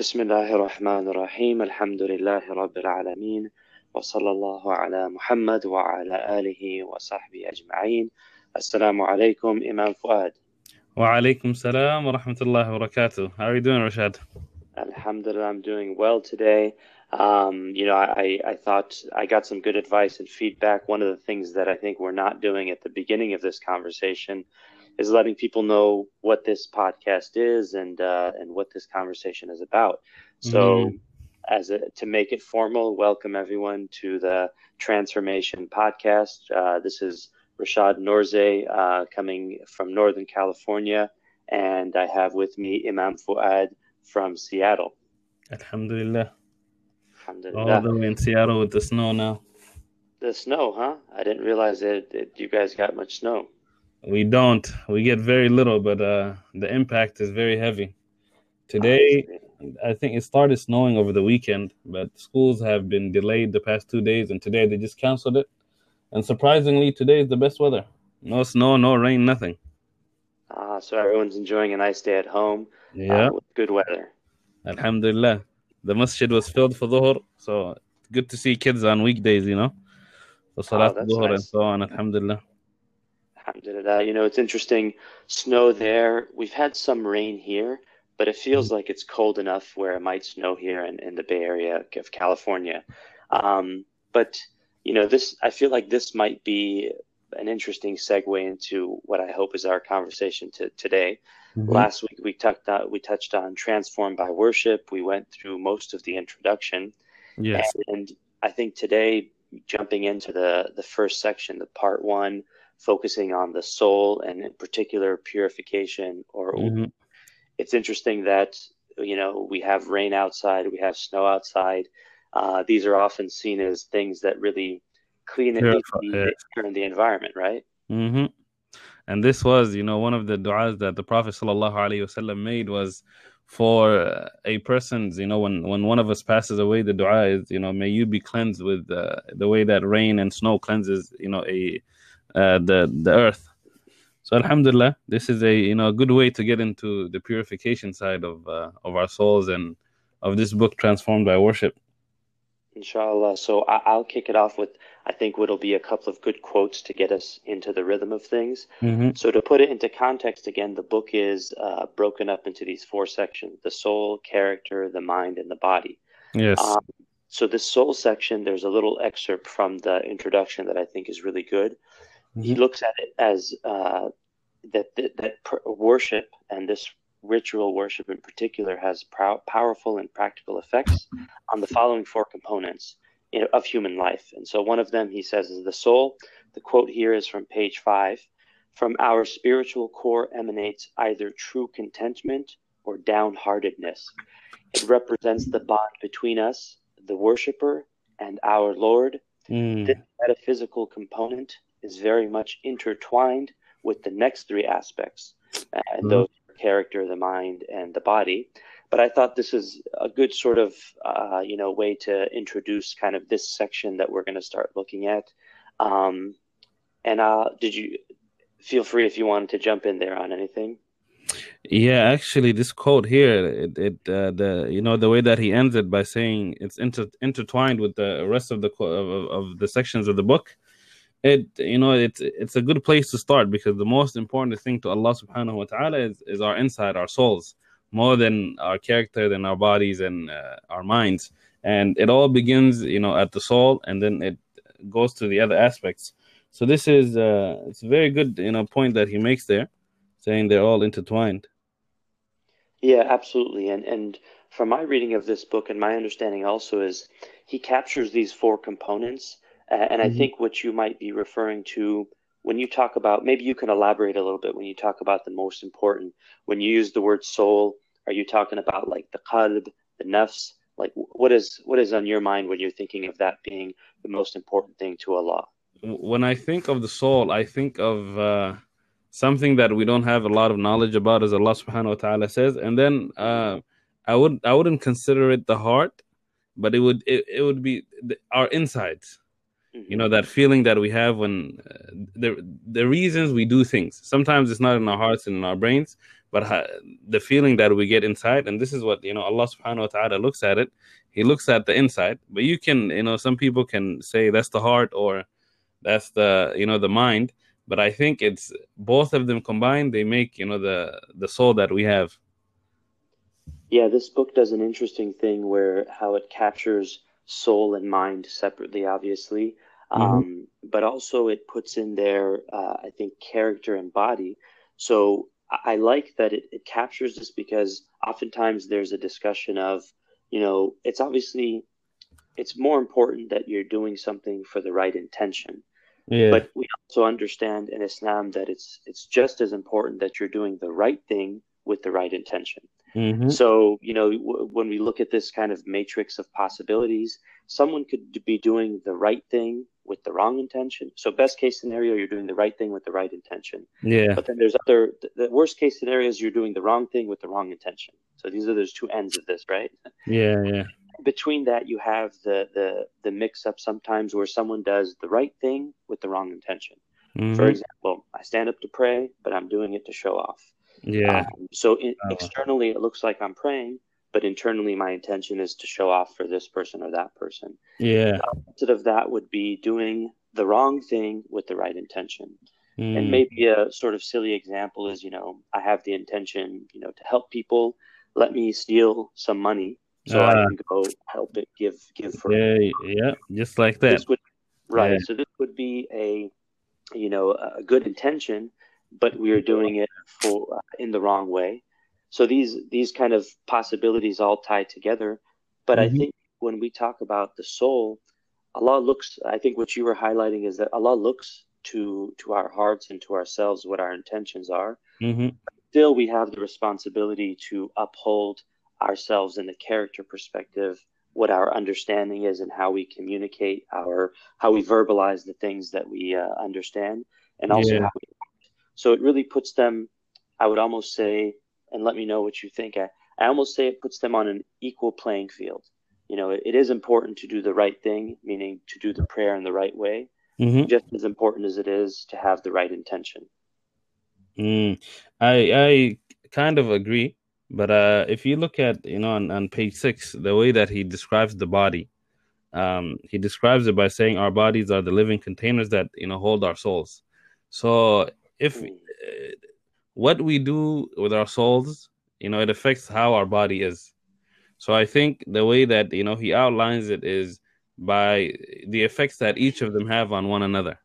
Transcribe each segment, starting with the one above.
بسم الله الرحمن الرحيم الحمد لله رب العالمين وصلى الله على محمد وعلى آله وصحبه أجمعين السلام عليكم إمام فؤاد وعليكم السلام ورحمة الله وبركاته. How are you doing, Rashad? Alhamdulillah, I'm doing well today. Um, you know, I, I thought I got some good advice and feedback. One of the things that I think we're not doing at the beginning of this conversation is letting people know what this podcast is and uh, and what this conversation is about. So, Mhm. as a, to make it formal, welcome everyone to the Transformation Podcast. Uh, this is Rashad Norze uh, coming from Northern California, and I have with me Imam Fuad from Seattle. Alhamdulillah. Alhamdulillah. All the way in Seattle with the snow now. The snow, huh? I didn't realize that, that you guys got much snow. We don't. We get very little, but uh, the impact is very heavy. Today, I think it started snowing over the weekend, but schools have been delayed the past two days, and today they just canceled it. And surprisingly, today is the best weather. No snow, no rain, nothing. Ah, so everyone's enjoying a nice day at home Yeah, uh, with good weather. Alhamdulillah. The masjid was filled for dhuhr, so good to see kids on weekdays, you know, for salat that's dhuhr and nice. so on. Alhamdulillah. Alhamdulillah. You know, it's interesting. Snow there. We've had some rain here, but it feels like it's cold enough where it might snow here in, in the Bay Area of California. Um, but, you know, this, I feel like this might be an interesting segue into what I hope is our conversation to, today. Last week we touched on, we touched on transformed by worship. We went through most of the introduction, Yes. and I think today jumping into the the first section, the part one, focusing on the soul and in particular purification. Or Mhm. it's interesting that you know we have rain outside, we have snow outside. Uh, these are often seen as things that really clean and Purify, the, the, environment, right? hmm And this was, you know, one of the du'as that the Prophet sallallahu alaihi wasallam made was for uh, a person's, you know, when when one of us passes away, the du'a is, you know, may you be cleansed with uh, the way that rain and snow cleanses, you know, a uh, the the earth. So alhamdulillah, this is a you know a good way to get into the purification side of uh, of our souls and of this book transformed by worship. Inshallah. So I'll kick it off with I think what'll be a couple of good quotes to get us into the rhythm of things. Mm-hmm. So to put it into context again, the book is uh, broken up into these four sections: the soul, character, the mind, and the body. Yes. Um, so this soul section, there's a little excerpt from the introduction that I think is really good. He Mhm. looks at it as uh, that that, that pr- worship and this ritual worship in particular has pow- powerful and practical effects on the following four components know, of human life. And so one of them, he says, is the soul. The quote here is from page five. From our spiritual core emanates either true contentment or downheartedness. It represents the bond between us, the worshiper, and our Lord. Mm. This metaphysical component is very much intertwined with the next three aspects, and Mhm. those are character, the mind, and the body. But I thought this is a good sort of uh, you know way to introduce kind of this section that we're going to start looking at. Um, and uh, did you feel free if you wanted to jump in there on anything? Yeah, actually, this quote here, it, it uh, the you know the way that he ends it by saying it's inter- intertwined with the rest of the of- of the sections of the book. It you know it's it's a good place to start because the most important thing to Allah Subhanahu wa Taala is is our inside, our souls, more than our character, than our bodies and uh, our minds, and it all begins you know at the soul, and then it goes to the other aspects. So this is uh, it's a very good you know point that he makes there, saying they're all intertwined. Yeah, absolutely. And and from my reading of this book and my understanding also is he captures these four components. And I Mhm. think what you might be referring to when you talk about, maybe you can elaborate a little bit when you talk about the most important. When you use the word soul, are you talking about like the qalb, the nafs? Like what is what is on your mind when you're thinking of that being the most important thing to Allah? when I think of the soul, I think of uh, something that we don't have a lot of knowledge about, as Allah Subhanahu wa Taala says. And then uh, I would I wouldn't consider it the heart, but it would it, it would be the, our insides. You know that feeling that we have when uh, the the reasons we do things. Sometimes it's not in our hearts and in our brains, but the feeling that we get inside and this is what you know allah subhanahu wa ta'ala looks at it. He looks at the inside. But you can you know some people can say that's the heart or that's the you know the mind. But i think it's both of them combined they make you know the the soul that we have. Yeah this book does an interesting thing where how it captures soul and mind separately obviously mm-hmm. um, but also it puts in there uh, i think character and body so I like that it, it captures this because oftentimes there's a discussion of, you know, it's obviously it's more important that you're doing something for the right intention. Yeah. But we also understand in Islam that it's it's just as important that you're doing the right thing with the right intention. Mm-hmm. So, you know, w- when we look at this kind of matrix of possibilities, someone could be doing the right thing with the wrong intention. So, best case scenario, you're doing the right thing with the right intention. Yeah. But then there's other, the worst case scenarios, you're doing the wrong thing with the wrong intention. So, these are those two ends of this, right? Yeah, yeah. Between that, you have the the the mix up sometimes where someone does the right thing with the wrong intention. Mm-hmm. For example, I stand up to pray, but I'm doing it to show off. Yeah. Um, so in, oh. externally, it looks like I'm praying, but internally, my intention is to show off for this person or that person. Yeah. The opposite of that would be doing the wrong thing with the right intention. Mm. And maybe a sort of silly example is, you know, I have the intention, you know, to help people. Let me steal some money so uh, I ah. can go help it, give, give for. Yeah, yeah, just like that. Would, right. Yeah. So this would be a, you know, a good intention, but we are doing it for uh, in the wrong way. So these these kind of possibilities all tie together. But mm-hmm. I think when we talk about the soul, Allah looks. I think what you were highlighting is that Allah looks to to our hearts and to ourselves what our intentions are. Mm-hmm. Still, we have the responsibility to uphold ourselves in the character perspective, what our understanding is, and how we communicate our how we verbalize the things that we uh, understand, and also yeah. how we so it really puts them, I would almost say, and let me know what you think. I, I almost say it puts them on an equal playing field. You know, it, it is important to do the right thing, meaning to do the prayer in the right way, mm-hmm. just as important as it is to have the right intention. Mm, I I kind of agree, but uh, if you look at you know on, on page six, the way that he describes the body, um, he describes it by saying our bodies are the living containers that you know hold our souls. So if uh, what we do with our souls, you know, it affects how our body is. So I think the way that you know he outlines it is by the effects that each of them have on one another.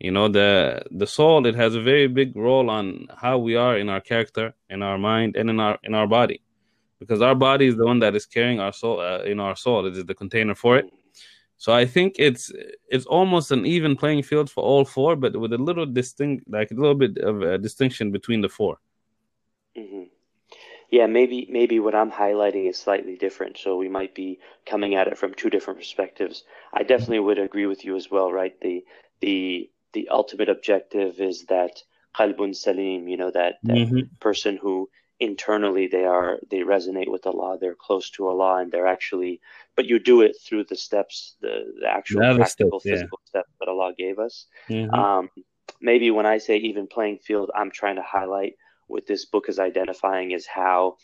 You know, the the soul it has a very big role on how we are in our character, in our mind, and in our in our body, because our body is the one that is carrying our soul. Uh, in our soul, it is the container for it. So I think it's it's almost an even playing field for all four, but with a little distinct, like a little bit of a distinction between the 4 mm-hmm. Yeah, maybe maybe what I'm highlighting is slightly different. So we might be coming at it from two different perspectives. I definitely would agree with you as well, right? The the the ultimate objective is that qalbun salim, you know, that, that mm-hmm. person who internally they are they resonate with Allah, they're close to Allah, and they're actually. But you do it through the steps, the, the actual practical steps, physical yeah. steps that Allah gave us. Mm-hmm. Um, maybe when I say even playing field, I'm trying to highlight what this book is identifying is how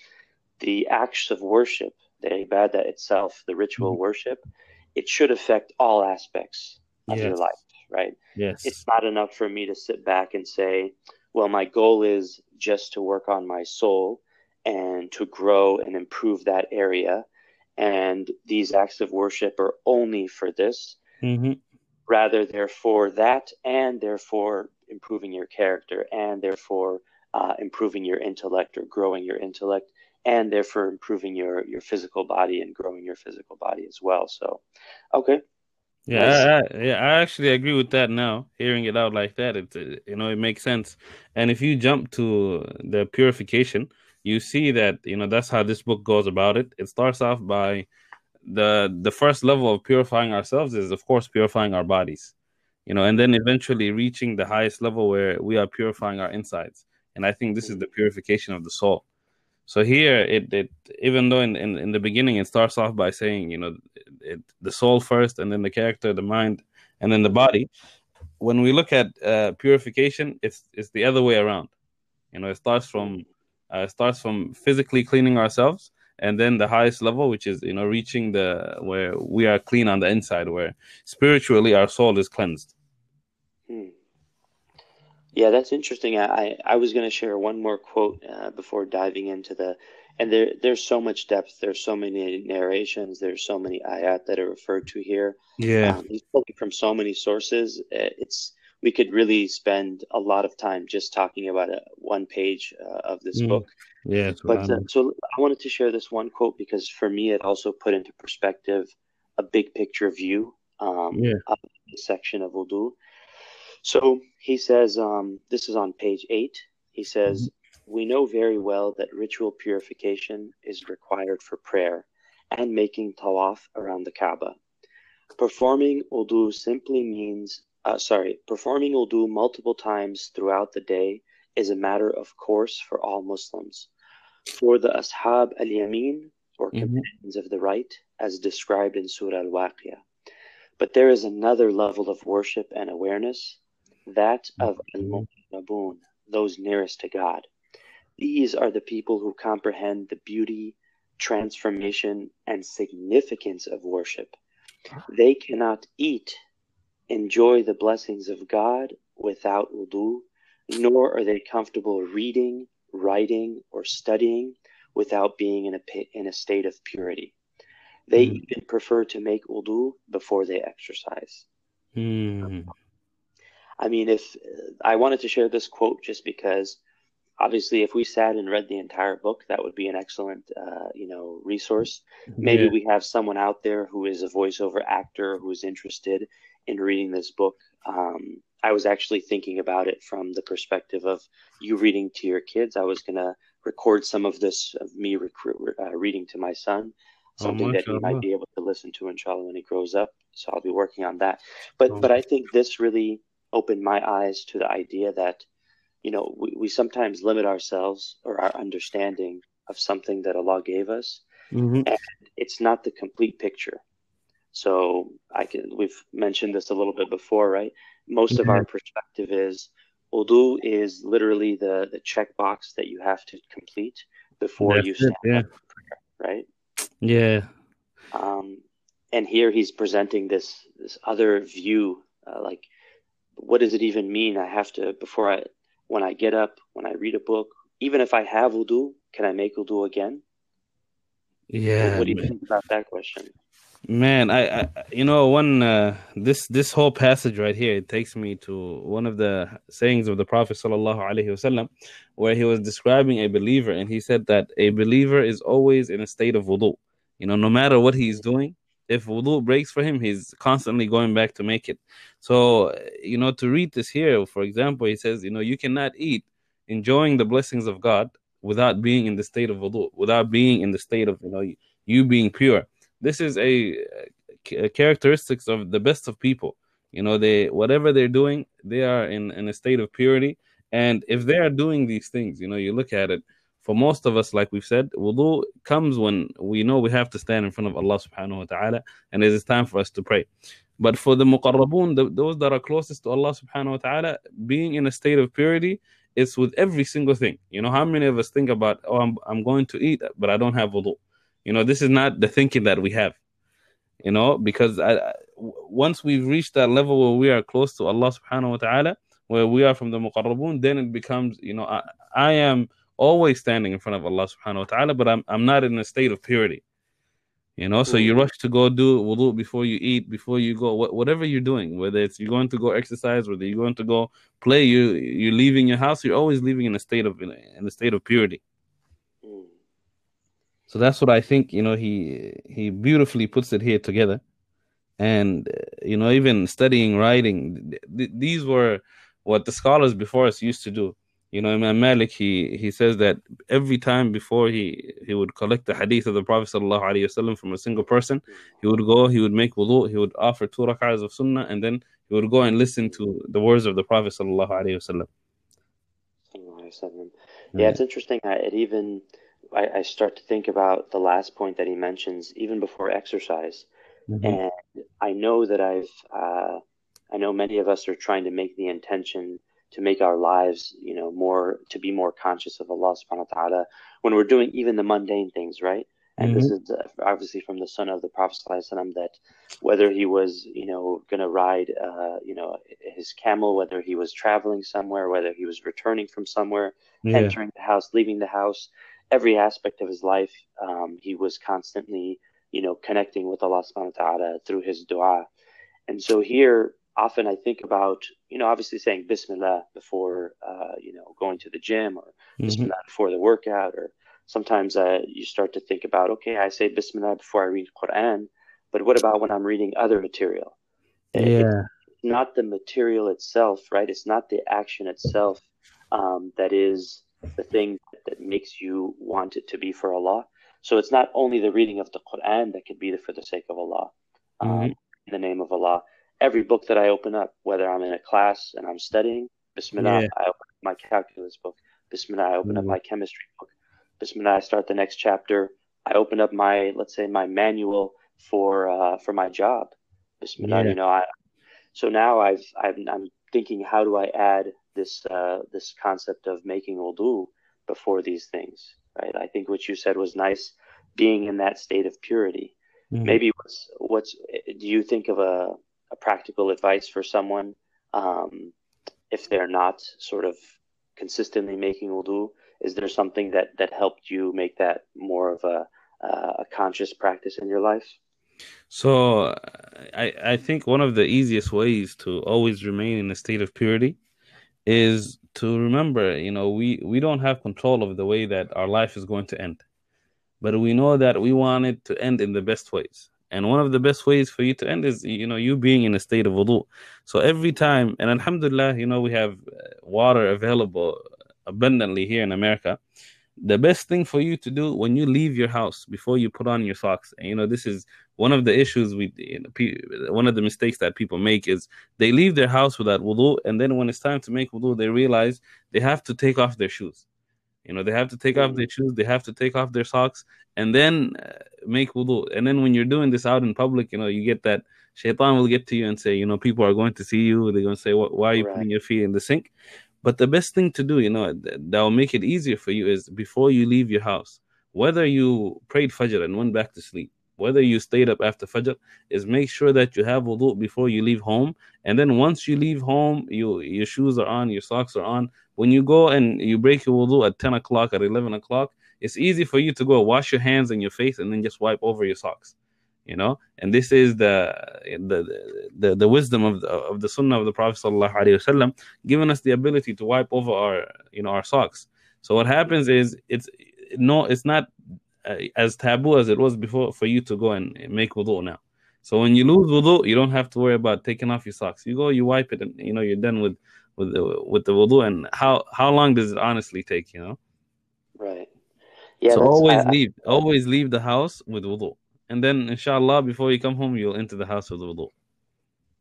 the acts of worship, the ibadah itself, the ritual mm-hmm. worship, it should affect all aspects of yes. your life, right? Yes. It's not enough for me to sit back and say, well, my goal is just to work on my soul and to grow and improve that area. And these acts of worship are only for this. Mm-hmm. Rather, therefore, that and therefore improving your character and therefore uh, improving your intellect or growing your intellect and therefore improving your your physical body and growing your physical body as well. So, okay, yeah, nice. I, yeah, I actually agree with that now. Hearing it out like that, it you know it makes sense. And if you jump to the purification, you see that you know that's how this book goes about it. It starts off by the the first level of purifying ourselves is of course purifying our bodies, you know, and then eventually reaching the highest level where we are purifying our insides. And I think this is the purification of the soul. So here, it, it even though in, in, in the beginning it starts off by saying you know it, the soul first, and then the character, the mind, and then the body. When we look at uh, purification, it's it's the other way around. You know, it starts from Uh, it starts from physically cleaning ourselves, and then the highest level, which is you know reaching the where we are clean on the inside, where spiritually our soul is cleansed. Hmm. Yeah, that's interesting. I, I was going to share one more quote uh, before diving into the, and there there's so much depth. There's so many narrations. There's so many ayat that are referred to here. Yeah, um, he's pulling from so many sources. Uh, it's we could really spend a lot of time just talking about a, one page uh, of this mm. book. Yeah, but uh, so I wanted to share this one quote because for me it also put into perspective a big picture view um, yeah. of the section of wudu. So he says, um, this is on page eight. He says, mm-hmm. We know very well that ritual purification is required for prayer and making tawaf around the Kaaba. Performing wudu simply means, uh, sorry, performing wudu multiple times throughout the day is a matter of course for all Muslims. For the Ashab al Yamin, or mm-hmm. companions of the right, as described in Surah Al Waqiyah. But there is another level of worship and awareness that of al those nearest to God. These are the people who comprehend the beauty, transformation, and significance of worship. They cannot eat, enjoy the blessings of God without wudu, nor are they comfortable reading, writing, or studying without being in a, in a state of purity. They mm. even prefer to make wudu before they exercise. Mm. I mean, if I wanted to share this quote just because obviously if we sat and read the entire book, that would be an excellent, uh, you know, resource. Maybe yeah. we have someone out there who is a voiceover actor who is interested in reading this book. Um, I was actually thinking about it from the perspective of you reading to your kids. I was going to record some of this of me rec- uh, reading to my son, oh, something oh, that he might be able to listen to, inshallah, when he grows up. So I'll be working on that. But oh. but I think this really opened my eyes to the idea that, you know, we, we sometimes limit ourselves or our understanding of something that Allah gave us, mm-hmm. and it's not the complete picture. So I can we've mentioned this a little bit before, right? Most mm-hmm. of our perspective is wudu is literally the the checkbox that you have to complete before That's you stand it, yeah. prayer, right? Yeah. Um, and here he's presenting this this other view, uh, like what does it even mean? I have to before I when I get up, when I read a book, even if I have wudu, can I make wudu again? Yeah. What, what do you think about that question? Man, I, I you know one uh, this this whole passage right here it takes me to one of the sayings of the Prophet sallallahu alaihi wasallam, where he was describing a believer and he said that a believer is always in a state of wudu. You know, no matter what he's doing, if wudu breaks for him, he's constantly going back to make it. So, you know, to read this here, for example, he says, you know, you cannot eat enjoying the blessings of God without being in the state of wudu, without being in the state of, you know, you being pure. This is a, a characteristics of the best of people. You know, they whatever they're doing, they are in, in a state of purity. And if they are doing these things, you know, you look at it, for most of us, like we've said, wudu comes when we know we have to stand in front of Allah subhanahu wa ta'ala and it is time for us to pray. But for the muqarrabun, the, those that are closest to Allah subhanahu wa ta'ala, being in a state of purity is with every single thing. You know, how many of us think about, oh, I'm, I'm going to eat, but I don't have wudu? You know, this is not the thinking that we have. You know, because I, once we've reached that level where we are close to Allah subhanahu wa ta'ala, where we are from the muqarrabun, then it becomes, you know, I, I am always standing in front of Allah subhanahu wa ta'ala, but I'm, I'm not in a state of purity. You know, so you mm. rush to go do wudu before you eat, before you go, whatever you're doing, whether it's you're going to go exercise, whether you're going to go play, you you're leaving your house, you're always leaving in a state of in a state of purity. Mm. So that's what I think. You know, he he beautifully puts it here together, and you know, even studying writing, th- these were what the scholars before us used to do. You know, Imam Malik, he, he says that every time before he, he would collect the hadith of the Prophet wasallam from a single person, he would go, he would make wudu, he would offer two rak'ahs of sunnah, and then he would go and listen to the words of the Prophet wasallam. Yeah, it's interesting. I, it even I, I, start to think about the last point that he mentions, even before exercise, mm-hmm. and I know that I've uh, I know many of us are trying to make the intention to make our lives, you know, more to be more conscious of Allah subhanahu wa ta'ala when we're doing even the mundane things, right? And mm-hmm. this is uh, obviously from the sunnah of the Prophet ﷺ that whether he was, you know, going to ride, uh, you know, his camel, whether he was traveling somewhere, whether he was returning from somewhere, yeah. entering the house, leaving the house, every aspect of his life, um, he was constantly, you know, connecting with Allah subhanahu wa ta'ala through his dua. And so here, often I think about, you know, obviously saying Bismillah before, uh, you know, going to the gym or mm-hmm. Bismillah before the workout or sometimes uh, you start to think about, okay, I say Bismillah before I read Quran, but what about when I'm reading other material? Yeah. It's not the material itself, right? It's not the action itself um, that is the thing that makes you want it to be for Allah. So it's not only the reading of the Quran that could be for the sake of Allah, um, mm-hmm. in the name of Allah. Every book that I open up, whether I'm in a class and I'm studying, Bismillah, yeah. I open up my calculus book. Bismillah, I open mm-hmm. up my chemistry book. Bismillah, I start the next chapter. I open up my, let's say, my manual for uh, for my job. Bismillah, yeah. you know, I. So now I've, I've I'm thinking, how do I add this uh, this concept of making wudu before these things? Right. I think what you said was nice, being in that state of purity. Mm-hmm. Maybe what's what's do you think of a, a practical advice for someone um, if they're not sort of consistently making wudu? is there something that that helped you make that more of a a conscious practice in your life? So, I I think one of the easiest ways to always remain in a state of purity is to remember, you know, we we don't have control of the way that our life is going to end, but we know that we want it to end in the best ways. And one of the best ways for you to end is, you know, you being in a state of wudu. So every time, and alhamdulillah, you know, we have uh, water available abundantly here in America. The best thing for you to do when you leave your house before you put on your socks, and you know this is one of the issues we, you know, one of the mistakes that people make is they leave their house without wudu, and then when it's time to make wudu, they realize they have to take off their shoes. You know, they have to take off their shoes, they have to take off their socks, and then uh, make wudu. And then when you're doing this out in public, you know, you get that shaitan will get to you and say, you know, people are going to see you. They're going to say, why are you right. putting your feet in the sink? But the best thing to do, you know, that will make it easier for you is before you leave your house, whether you prayed Fajr and went back to sleep, whether you stayed up after Fajr, is make sure that you have wudu before you leave home. And then once you leave home, you your shoes are on, your socks are on. When you go and you break your wudu at 10 o'clock, at 11 o'clock, it's easy for you to go wash your hands and your face and then just wipe over your socks you know and this is the the the, the wisdom of the, of the sunnah of the prophet sallallahu alaihi wasallam giving us the ability to wipe over our you know our socks so what happens is it's no it's not Uh, as taboo as it was before for you to go and make wudu now. So when you lose wudu you don't have to worry about taking off your socks. You go you wipe it and you know you're done with with the, with the wudu. And how how long does it honestly take you know? Right. Yeah so always I, leave always leave the house with wudu. And then inshallah before you come home you'll enter the house with wudu.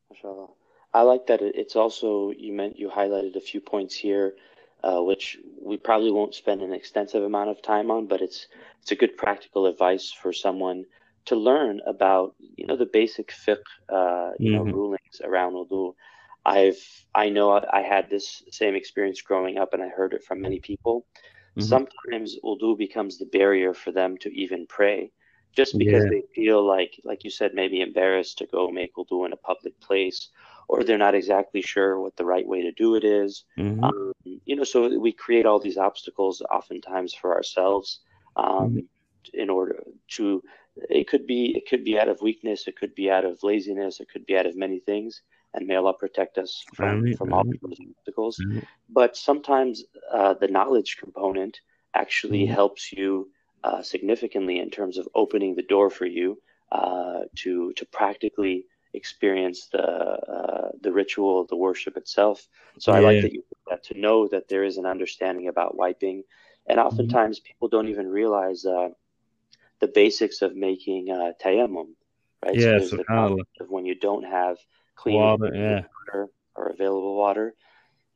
Inshallah i like that it's also you meant you highlighted a few points here uh, which we probably won't spend an extensive amount of time on but it's it's a good practical advice for someone to learn about you know the basic fiqh uh, you mm-hmm. know rulings around wudu i've i know i had this same experience growing up and i heard it from many people mm-hmm. sometimes wudu becomes the barrier for them to even pray just because yeah. they feel like, like you said, maybe embarrassed to go make wudu in a public place, or they're not exactly sure what the right way to do it is. Mm-hmm. Um, you know, so we create all these obstacles oftentimes for ourselves um, mm-hmm. in order to. It could be it could be out of weakness, it could be out of laziness, it could be out of many things. And may Allah protect us from, from all those obstacles. Mm-hmm. But sometimes uh, the knowledge component actually mm-hmm. helps you uh, significantly in terms of opening the door for you uh, to to practically experience the uh, the ritual, the worship itself. So yeah. I like that you that to know that there is an understanding about wiping, and mm-hmm. oftentimes mm-hmm. people don't even realize uh, the basics of making uh, tayammum. Right? Yeah, so the of when you don't have clean water, yeah. water or available water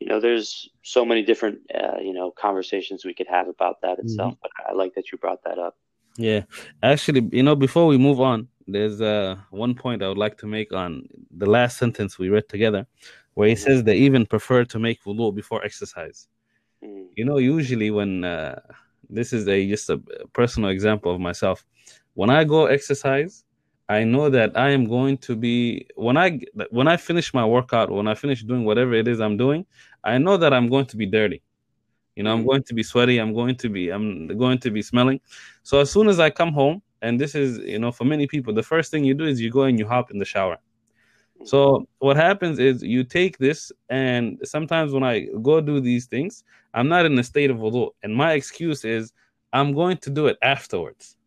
you know, there's so many different, uh, you know, conversations we could have about that itself. Mm-hmm. But I like that you brought that up. Yeah, actually, you know, before we move on, there's uh, one point I would like to make on the last sentence we read together. where he says they even prefer to make wudu before exercise. Mm. You know, usually when uh, this is a just a personal example of myself, when I go exercise, I know that I am going to be when I when I finish my workout, when I finish doing whatever it is I'm doing, I know that I'm going to be dirty. You know, I'm Mhm. going to be sweaty. I'm going to be I'm going to be smelling. So as soon as I come home, and this is you know for many people, the first thing you do is you go and you hop in the shower. So what happens is you take this, and sometimes when I go do these things, I'm not in a state of wudu, and my excuse is I'm going to do it afterwards.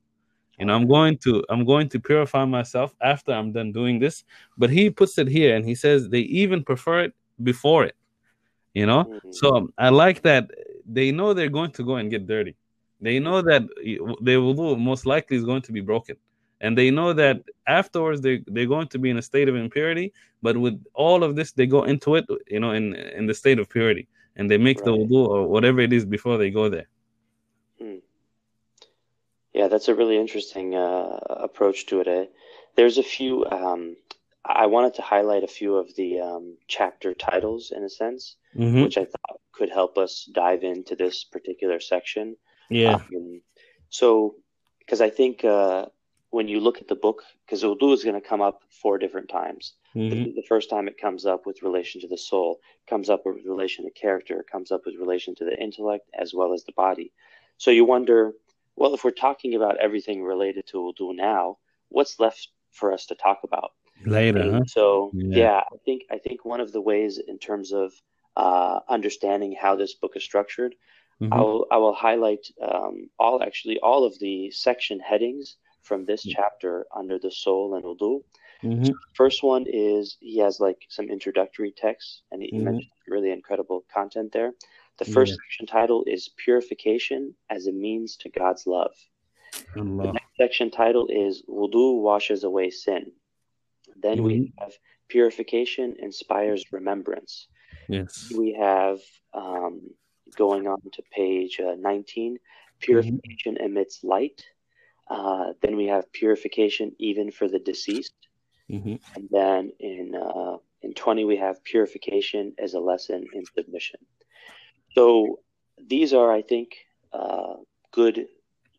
You know, I'm going to I'm going to purify myself after I'm done doing this. But he puts it here, and he says they even prefer it before it. You know, Mhm. so I like that they know they're going to go and get dirty. They know that their wudu most likely is going to be broken. And they know that afterwards they, they're going to be in a state of impurity. But with all of this, they go into it, you know, in, in the state of purity. And they make the wudu or whatever it is before they go there. Yeah, that's a really interesting uh, approach to it. Eh? There's a few. Um, I wanted to highlight a few of the um, chapter titles, in a sense, Mhm. which I thought could help us dive into this particular section. Yeah. Um, so, because I think uh, when you look at the book, because wudu is going to come up four different times. Mhm. The, the first time it comes up with relation to the soul, comes up with relation to character, comes up with relation to the intellect as well as the body. So you wonder, well, if we're talking about everything related to wudu now, what's left for us to talk about? Later, huh? so Yeah. yeah. I think I think one of the ways in terms of uh, understanding how this book is structured, Mhm. I will I will highlight um, all actually all of the section headings from this chapter under the soul and wudu. Mhm. First one is he has like some introductory text, and he, Mhm. mentioned really incredible content there. The first Yeah. section title is Purification as a Means to God's Love. The next section title is Wudu washes away sin. Then we Mhm. have Purification inspires remembrance. Yes. We have um, going on to page uh, 19, Purification emits light. Uh, then we have Purification even for the deceased. Mhm. And then in uh, in 20 we have purification as a lesson in submission. So these are, I think, uh, good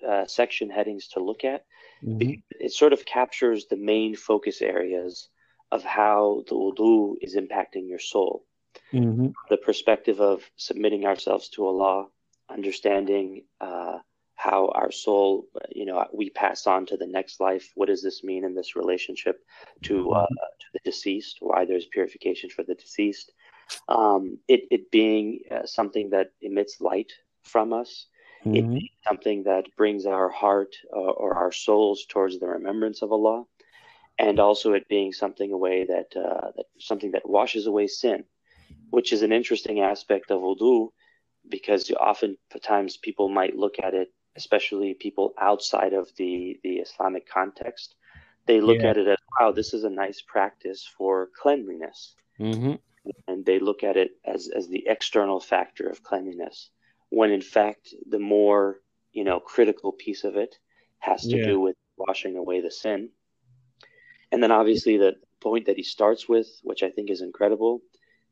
uh, section headings to look at. Mhm. It sort of captures the main focus areas of how the wudu is impacting your soul. Mhm. The perspective of submitting ourselves to Allah, understanding uh, how our soul, you know, we pass on to the next life. What does this mean in this relationship to uh, to the deceased? Why there's purification for the deceased? Um, it it being uh, something that emits light from us. It Mhm. being something that brings our heart uh, or our souls towards the remembrance of Allah, and also it being something away that uh, that something that washes away sin, which is an interesting aspect of wudu, because oftentimes people might look at it, especially people outside of the the Islamic context, they look Yeah. at it as wow, this is a nice practice for cleanliness Mhm. and they look at it as as the external factor of cleanliness when in fact the more you know critical piece of it has to Yeah. do with washing away the sin and then obviously the point that he starts with which i think is incredible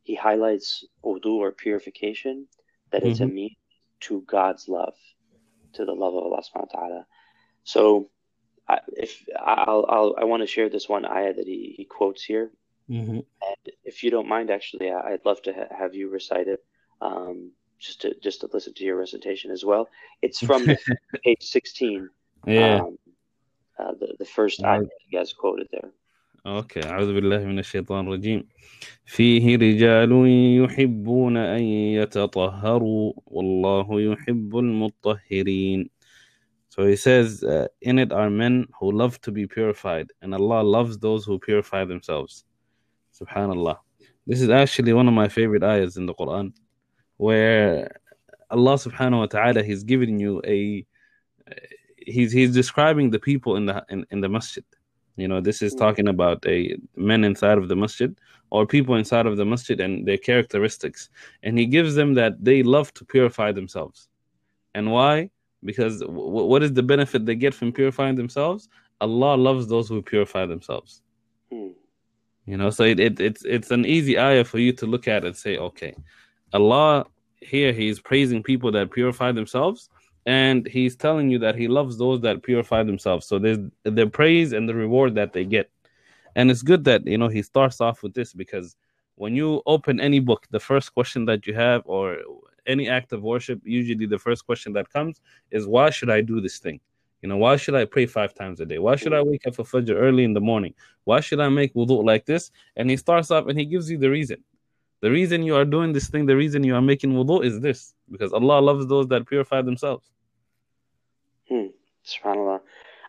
he highlights wudu or purification that it's a Mhm. means to god's love to the love of allah subhanahu wa ta'ala so I, if I'll, I'll I want to share this one ayah that he, he quotes here Mhm. and if you don't mind, actually, I- I'd love to ha- have you recite it, um, just to just to listen to your recitation as well. It's from page sixteen, Yeah. um, uh, the the first ayah you guys quoted there. اوكي اعوذ بالله من الشيطان الرجيم فيه رجال يحبون ان يتطهروا والله يحب المطهرين so he says uh, in it are men who love to be purified and Allah loves those who purify themselves subhanallah this is actually one of my favorite ayahs in the Quran where Allah subhanahu wa ta'ala he's giving you a he's he's describing the people in the in, in the masjid you know this is Mm. talking about a men inside of the masjid or people inside of the masjid and their characteristics. And he gives them that they love to purify themselves. And why? Because w- what is the benefit they get from purifying themselves? Allah loves those who purify themselves. Hmm. You know, so it, it it's it's an easy ayah for you to look at and say, okay, Allah here He's praising people that purify themselves, and He's telling you that He loves those that purify themselves. So there's the praise and the reward that they get, and it's good that you know He starts off with this because when you open any book, the first question that you have or any act of worship, usually the first question that comes is, why should I do this thing? You know, why should I pray five times a day? Why should I wake up for Fajr early in the morning? Why should I make wudu like this? And he starts off and he gives you the reason. The reason you are doing this thing, the reason you are making wudu is this, because Allah loves those that purify themselves. Hmm. SubhanAllah.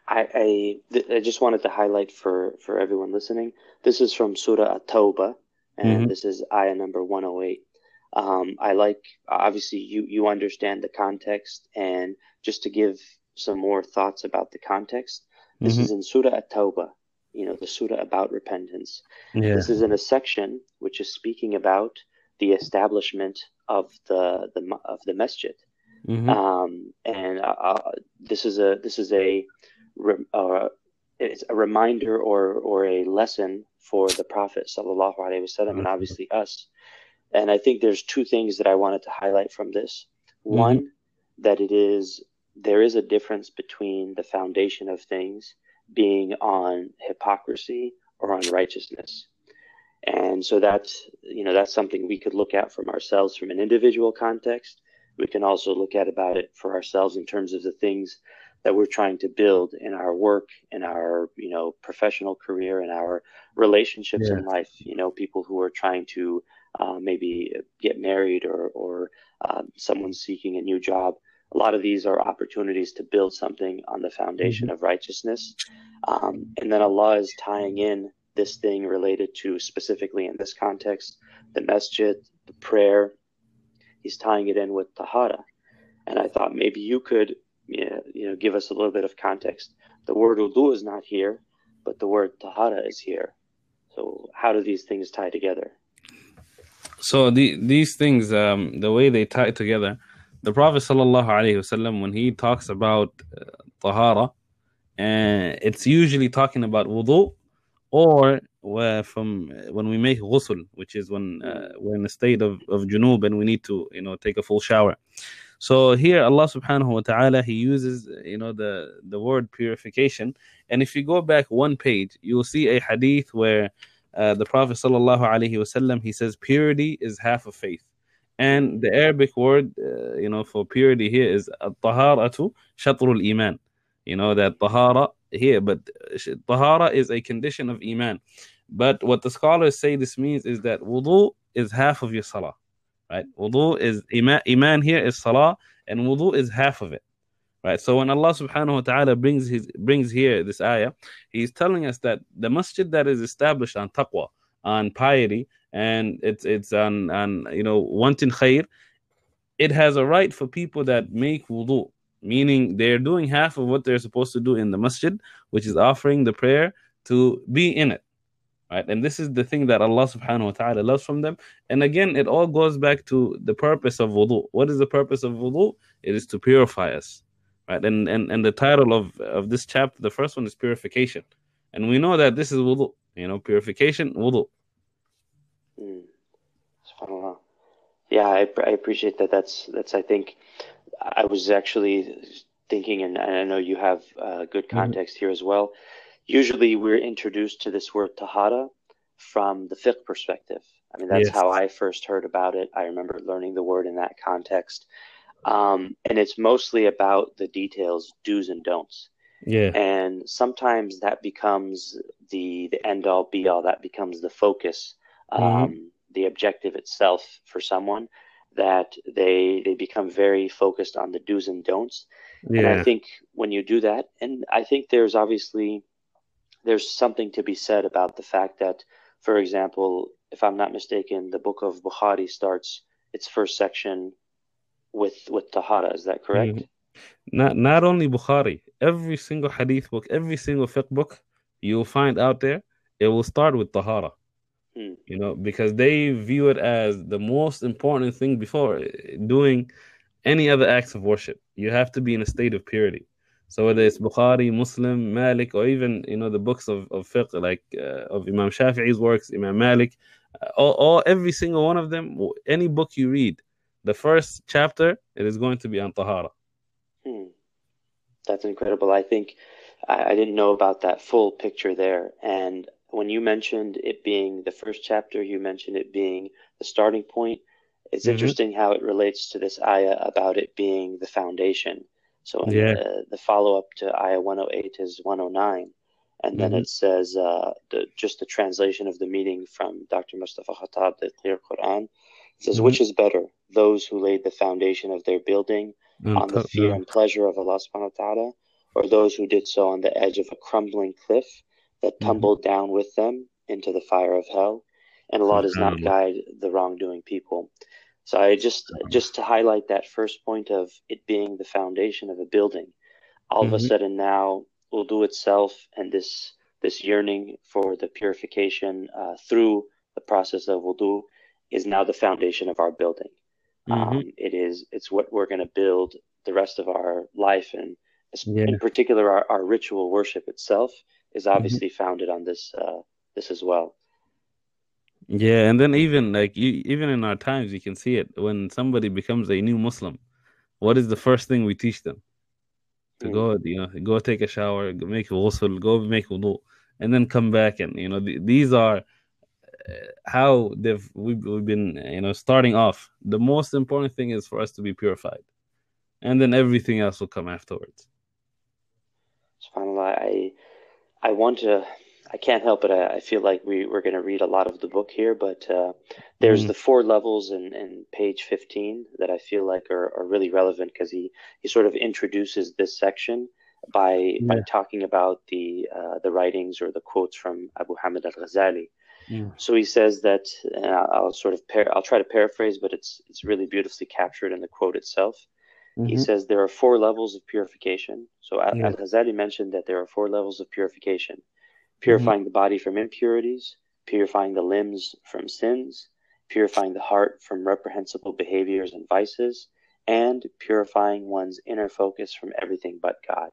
I, I, th- I just wanted to highlight for, for everyone listening. This is from Surah At-Tawbah, and mm-hmm. this is ayah number 108. Um, I like, obviously, you, you understand the context, and just to give some more thoughts about the context. This mm-hmm. is in Surah At-Tawbah, you know, the surah about repentance. Yeah. This is in a section which is speaking about the establishment of the, the of the masjid. Mm-hmm. Um, and uh, uh this is a this is a uh, it's a reminder or or a lesson for the Prophet sallallahu alaihi wasallam and obviously us. And I think there's two things that I wanted to highlight from this. Mm-hmm. One, that it is there is a difference between the foundation of things being on hypocrisy or on righteousness. And so that's, you know, that's something we could look at from ourselves from an individual context. We can also look at about it for ourselves in terms of the things that we're trying to build in our work, in our, you know, professional career, in our relationships yeah. in life. You know, people who are trying to uh, maybe get married or, or uh, someone seeking a new job a lot of these are opportunities to build something on the foundation mm-hmm. of righteousness. Um, and then Allah is tying in this thing related to specifically in this context, the masjid, the prayer. He's tying it in with tahara. And I thought maybe you could, you know, give us a little bit of context. The word wudu is not here, but the word tahara is here. So how do these things tie together? So the, these things, um, the way they tie together, the Prophet sallallahu alaihi wasallam when he talks about uh, tahara, and it's usually talking about wudu, or from when we make ghusl, which is when uh, we're in a state of, of junub and we need to you know take a full shower. So here Allah subhanahu wa ta'ala he uses you know the the word purification and if you go back one page you'll see a hadith where uh, the Prophet sallallahu alaihi wasallam he says purity is half of faith and the Arabic word, uh, you know, for purity here is taharatu shatrul iman. You know that tahara here, but tahara is a condition of iman. But what the scholars say this means is that wudu is half of your salah, right? Wudu is iman, iman here is salah, and wudu is half of it, right? So when Allah Subhanahu wa Taala brings his brings here this ayah, He's telling us that the masjid that is established on taqwa, on piety, and it's it's on on you know wanting khair it has a right for people that make wudu meaning they're doing half of what they're supposed to do in the masjid which is offering the prayer to be in it right and this is the thing that allah subhanahu wa ta'ala loves from them and again it all goes back to the purpose of wudu what is the purpose of wudu it is to purify us right and and, and the title of of this chapter the first one is purification and we know that this is wudu you know purification wudu Mm. SubhanAllah. Yeah, I, I appreciate that. That's that's. I think I was actually thinking, and I know you have uh, good mm-hmm. context mm-hmm. here as well. Usually, we're introduced to this word tahara from the fiqh perspective. I mean, that's yes. how I first heard about it. I remember learning the word in that context. Um, and it's mostly about the details, do's and don'ts. Yeah. And sometimes that becomes the the end all be all. That becomes the focus mm-hmm. Um, the objective itself for someone that they they become very focused on the do's and don'ts yeah. and i think when you do that and i think there's obviously there's something to be said about the fact that for example if i'm not mistaken the book of bukhari starts its first section with with tahara is that correct mm-hmm. not not only bukhari every single hadith book every single fiqh book you'll find out there it will start with tahara Hmm. You know, because they view it as the most important thing before doing any other acts of worship. You have to be in a state of purity. So whether it's Bukhari, Muslim, Malik, or even you know the books of, of fiqh like uh, of Imam Shafi'i's works, Imam Malik, uh, all, all every single one of them, any book you read, the first chapter it is going to be on tahara. Hmm. That's incredible. I think I, I didn't know about that full picture there. And when you mentioned it being the first chapter, you mentioned it being the starting point. It's mm-hmm. interesting how it relates to this ayah about it being the foundation. So yeah. the, the follow up to ayah 108 is 109. And then mm-hmm. it says uh, the, just the translation of the meaning from Dr. Mustafa Khattab, the clear Quran. It says, mm-hmm. Which is better, those who laid the foundation of their building mm, on the fear and pleasure of Allah subhanahu wa ta'ala, or those who did so on the edge of a crumbling cliff that mm-hmm. tumbled mm-hmm. down with them into the fire of hell? And Allah does not guide the wrongdoing people. So I just just to highlight that first point of it being the foundation of a building. All mm-hmm. of a mm-hmm. sudden now wudu itself and this this yearning for the purification uh, through the process of wudu is now the foundation of our building. Mm-hmm. Um, it is it's what we're going to build the rest of our life and yeah. in particular our, our ritual worship itself is mm-hmm. obviously mm-hmm. founded on this uh, this as well. Yeah, and then even like you, even in our times, you can see it when somebody becomes a new Muslim. What is the first thing we teach them? To mm. go, you know, go take a shower, make ghusl, go make wudu, and then come back and you know th- these are uh, how they've we've, we've been you know starting off. The most important thing is for us to be purified, and then everything else will come afterwards. Subhanallah, I I want to I can't help it. I, I feel like we, we're going to read a lot of the book here, but uh, there's mm. the four levels in, in page 15 that I feel like are, are really relevant because he, he sort of introduces this section by yeah. by talking about the uh, the writings or the quotes from Abu Hamid al Ghazali. Yeah. So he says that I'll sort of par- I'll try to paraphrase, but it's it's really beautifully captured in the quote itself. Mm-hmm. He says there are four levels of purification. So yeah. Al Ghazali mentioned that there are four levels of purification purifying mm-hmm. the body from impurities, purifying the limbs from sins, purifying the heart from reprehensible behaviors and vices, and purifying one's inner focus from everything but God.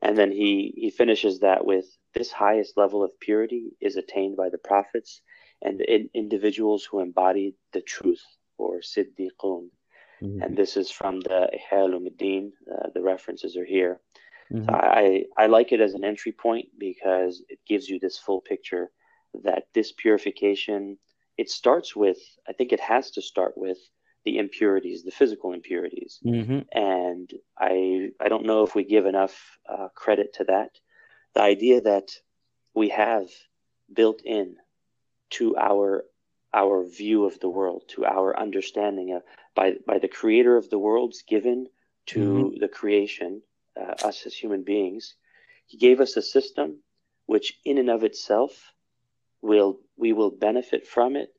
And then he, he finishes that with this highest level of purity is attained by the prophets and in, individuals who embodied the truth or siddiqun. Mm-hmm. And this is from the Ulumuddin. Uh, the references are here. Mm-hmm. So I, I like it as an entry point because it gives you this full picture that this purification, it starts with, I think it has to start with the impurities, the physical impurities. Mm-hmm. And I, I don't know if we give enough uh, credit to that. The idea that we have built in to our our view of the world, to our understanding of by by the creator of the worlds given to mm-hmm. the creation uh, us as human beings. He gave us a system which, in and of itself, will we will benefit from it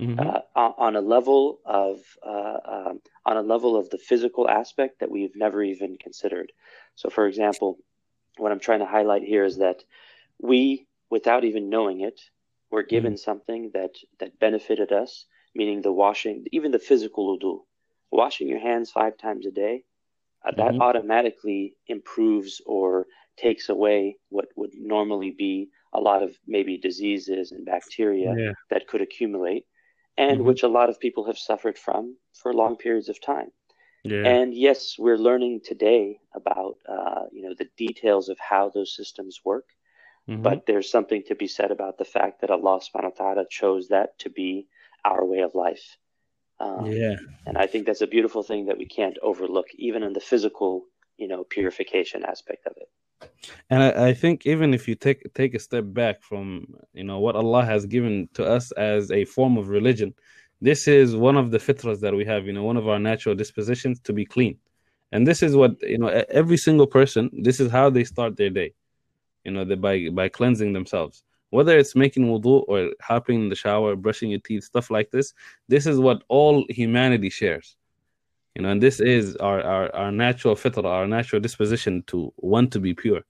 mm-hmm. uh, on a level of uh, um, on a level of the physical aspect that we've never even considered. So, for example, what I'm trying to highlight here is that we, without even knowing it, were given mm-hmm. something that that benefited us, meaning the washing, even the physical wudu, washing your hands five times a day uh, that mm-hmm. automatically improves or takes away what would normally be a lot of maybe diseases and bacteria yeah. that could accumulate and mm-hmm. which a lot of people have suffered from for long periods of time yeah. and yes we're learning today about uh, you know the details of how those systems work mm-hmm. but there's something to be said about the fact that allah subhanahu wa ta'ala chose that to be our way of life um, yeah. And I think that's a beautiful thing that we can't overlook, even in the physical, you know, purification aspect of it. And I, I, think even if you take take a step back from you know what Allah has given to us as a form of religion, this is one of the fitras that we have. You know, one of our natural dispositions to be clean, and this is what you know. Every single person, this is how they start their day. You know, by by cleansing themselves whether it's making wudu or hopping in the shower, brushing your teeth, stuff like this, this is what all humanity shares. You know, and this is our, our, our natural fitra, our natural disposition to want to be pure.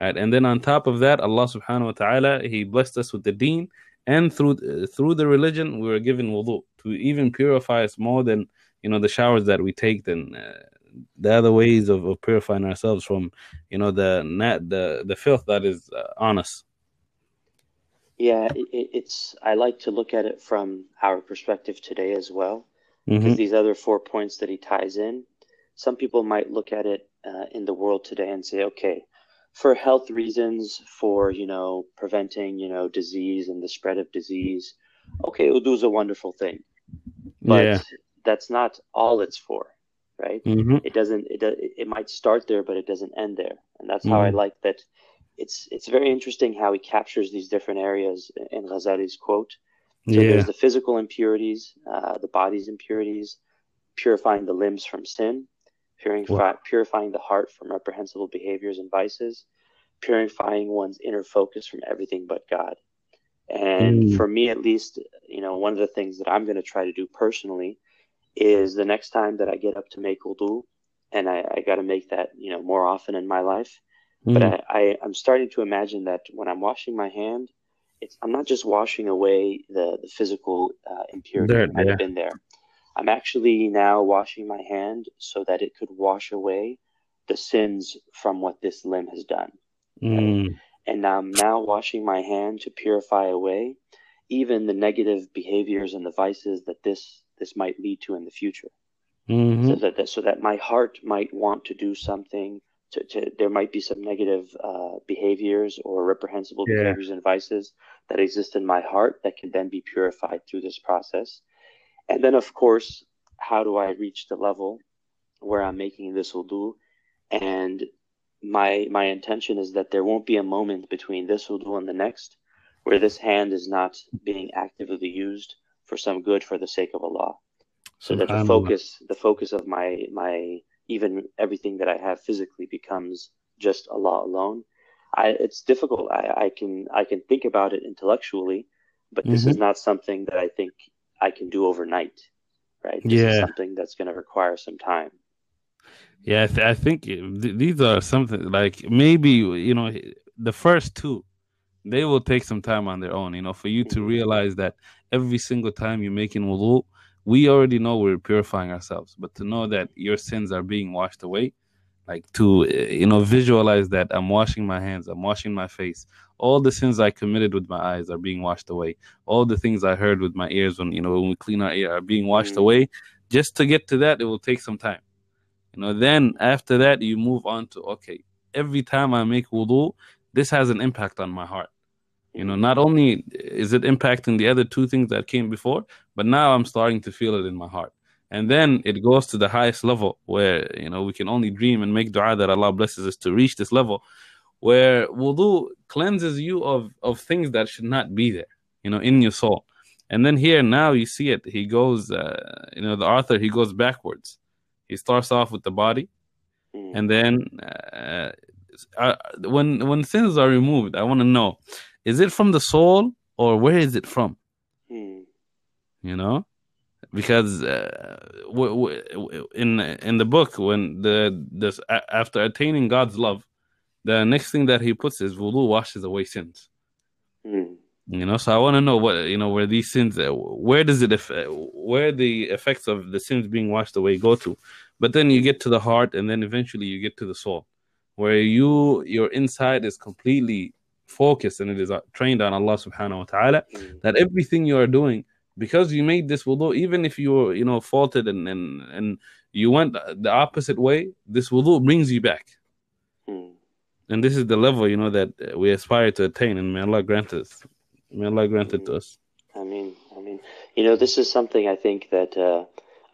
Right? And then on top of that, Allah subhanahu wa ta'ala, He blessed us with the deen, and through uh, through the religion, we were given wudu to even purify us more than you know the showers that we take than uh, the other ways of, of purifying ourselves from you know the net the the filth that is uh, on us. Yeah it, it's i like to look at it from our perspective today as well because mm-hmm. these other four points that he ties in some people might look at it uh, in the world today and say okay for health reasons for you know preventing you know disease and the spread of disease okay wudu is a wonderful thing. But yeah. that's not all it's for right mm-hmm. it doesn't it, it might start there but it doesn't end there and that's how i Mhm. like that it's it's very interesting how he captures these different areas in ghazali's quote so yeah there's the physical impurities uh, the body's impurities purifying the limbs from sin purify, purifying the heart from reprehensible behaviors and vices purifying one's inner focus from everything but god and Mm. for me at least you know one of the things that i'm going to try to do personally is the next time that i get up to make wudu and i, I got to make that you know more often in my life but Mhm. I, I, I'm starting to imagine that when I'm washing my hand, it's I'm not just washing away the the physical uh, impurity Dirt, that might yeah. have been there. I'm actually now washing my hand so that it could wash away the sins from what this limb has done, Mm. and I'm now washing my hand to purify away even the negative behaviors and the vices that this this might lead to in the future Mhm. so that, that so that my heart might want to do something to, to there might be some negative uh, behaviors or reprehensible Yeah. behaviors and vices that exist in my heart that can then be purified through this process and then of course how do i reach the level where i'm making this wudu and my my intention is that there won't be a moment between this wudu and the next where this hand is not being actively used for some good for the sake of allah so that the focus the focus of my my even everything that i have physically becomes just allah alone i it's difficult i i can i can think about it intellectually but this is not something that i think i can do overnight right this is Yeah. something that's going to require some time Yeah, I, th- I think th- these are something like maybe you know the first two, they will take some time on their own. You know, for you to Mhm. realize that every single time you're making wudu, we already know we're purifying ourselves, but to know that your sins are being washed away, like to you know visualize that I'm washing my hands, I'm washing my face, all the sins I committed with my eyes are being washed away, all the things I heard with my ears when you know when we clean our ear are being washed Mhm. away. Just to get to that, it will take some time. You know, then after that, you move on to okay, every time I make wudu, this has an impact on my heart. You know, not only is it impacting the other two things that came before, but now I'm starting to feel it in my heart. And then it goes to the highest level where, you know, we can only dream and make dua that Allah blesses us to reach this level where wudu cleanses you of, of things that should not be there, you know, in your soul. And then here now you see it. He goes, uh, you know, the author, he goes backwards. He starts off with the body, Mhm. and then uh, uh, when when sins are removed, I want to know: is it from the soul or where is it from? Mhm. You know, because uh, w- w- in in the book, when the this a- after attaining God's love, the next thing that he puts is wudu washes away sins. Mhm. You know, so I want to know what you know where these sins, uh, where does it, where the effects of the sins being washed away go to, but then you get to the heart, and then eventually you get to the soul, where you your inside is completely focused and it is uh, trained on Allah Subhanahu wa Taala. Mhm. That everything you are doing, because you made this wudu, even if you were you know faulted and and and you went the opposite way, this wudu brings you back, Mhm. and this is the level you know that uh, we aspire to attain, and may Allah grant us, may Allah grant it to us. I mean, I mean, you know, this is something I think that uh,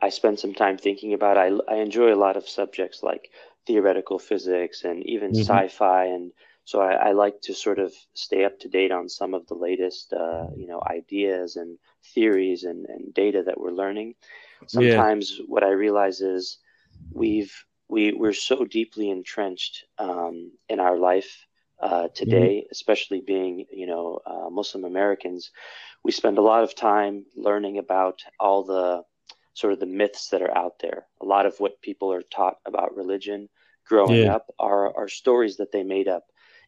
I spend some time thinking about. I, I enjoy a lot of subjects like theoretical physics and even Mhm. sci-fi, and so I, I like to sort of stay up to date on some of the latest, uh, you know, ideas and theories and, and data that we're learning. Sometimes what I realize is we've we we're so deeply entrenched um, in our life uh, today, especially being you know uh, Muslim Americans, we spend a lot of time learning about all the sort of the myths that are out there. A lot of what people are taught about religion growing Yeah. up are are stories that they made up.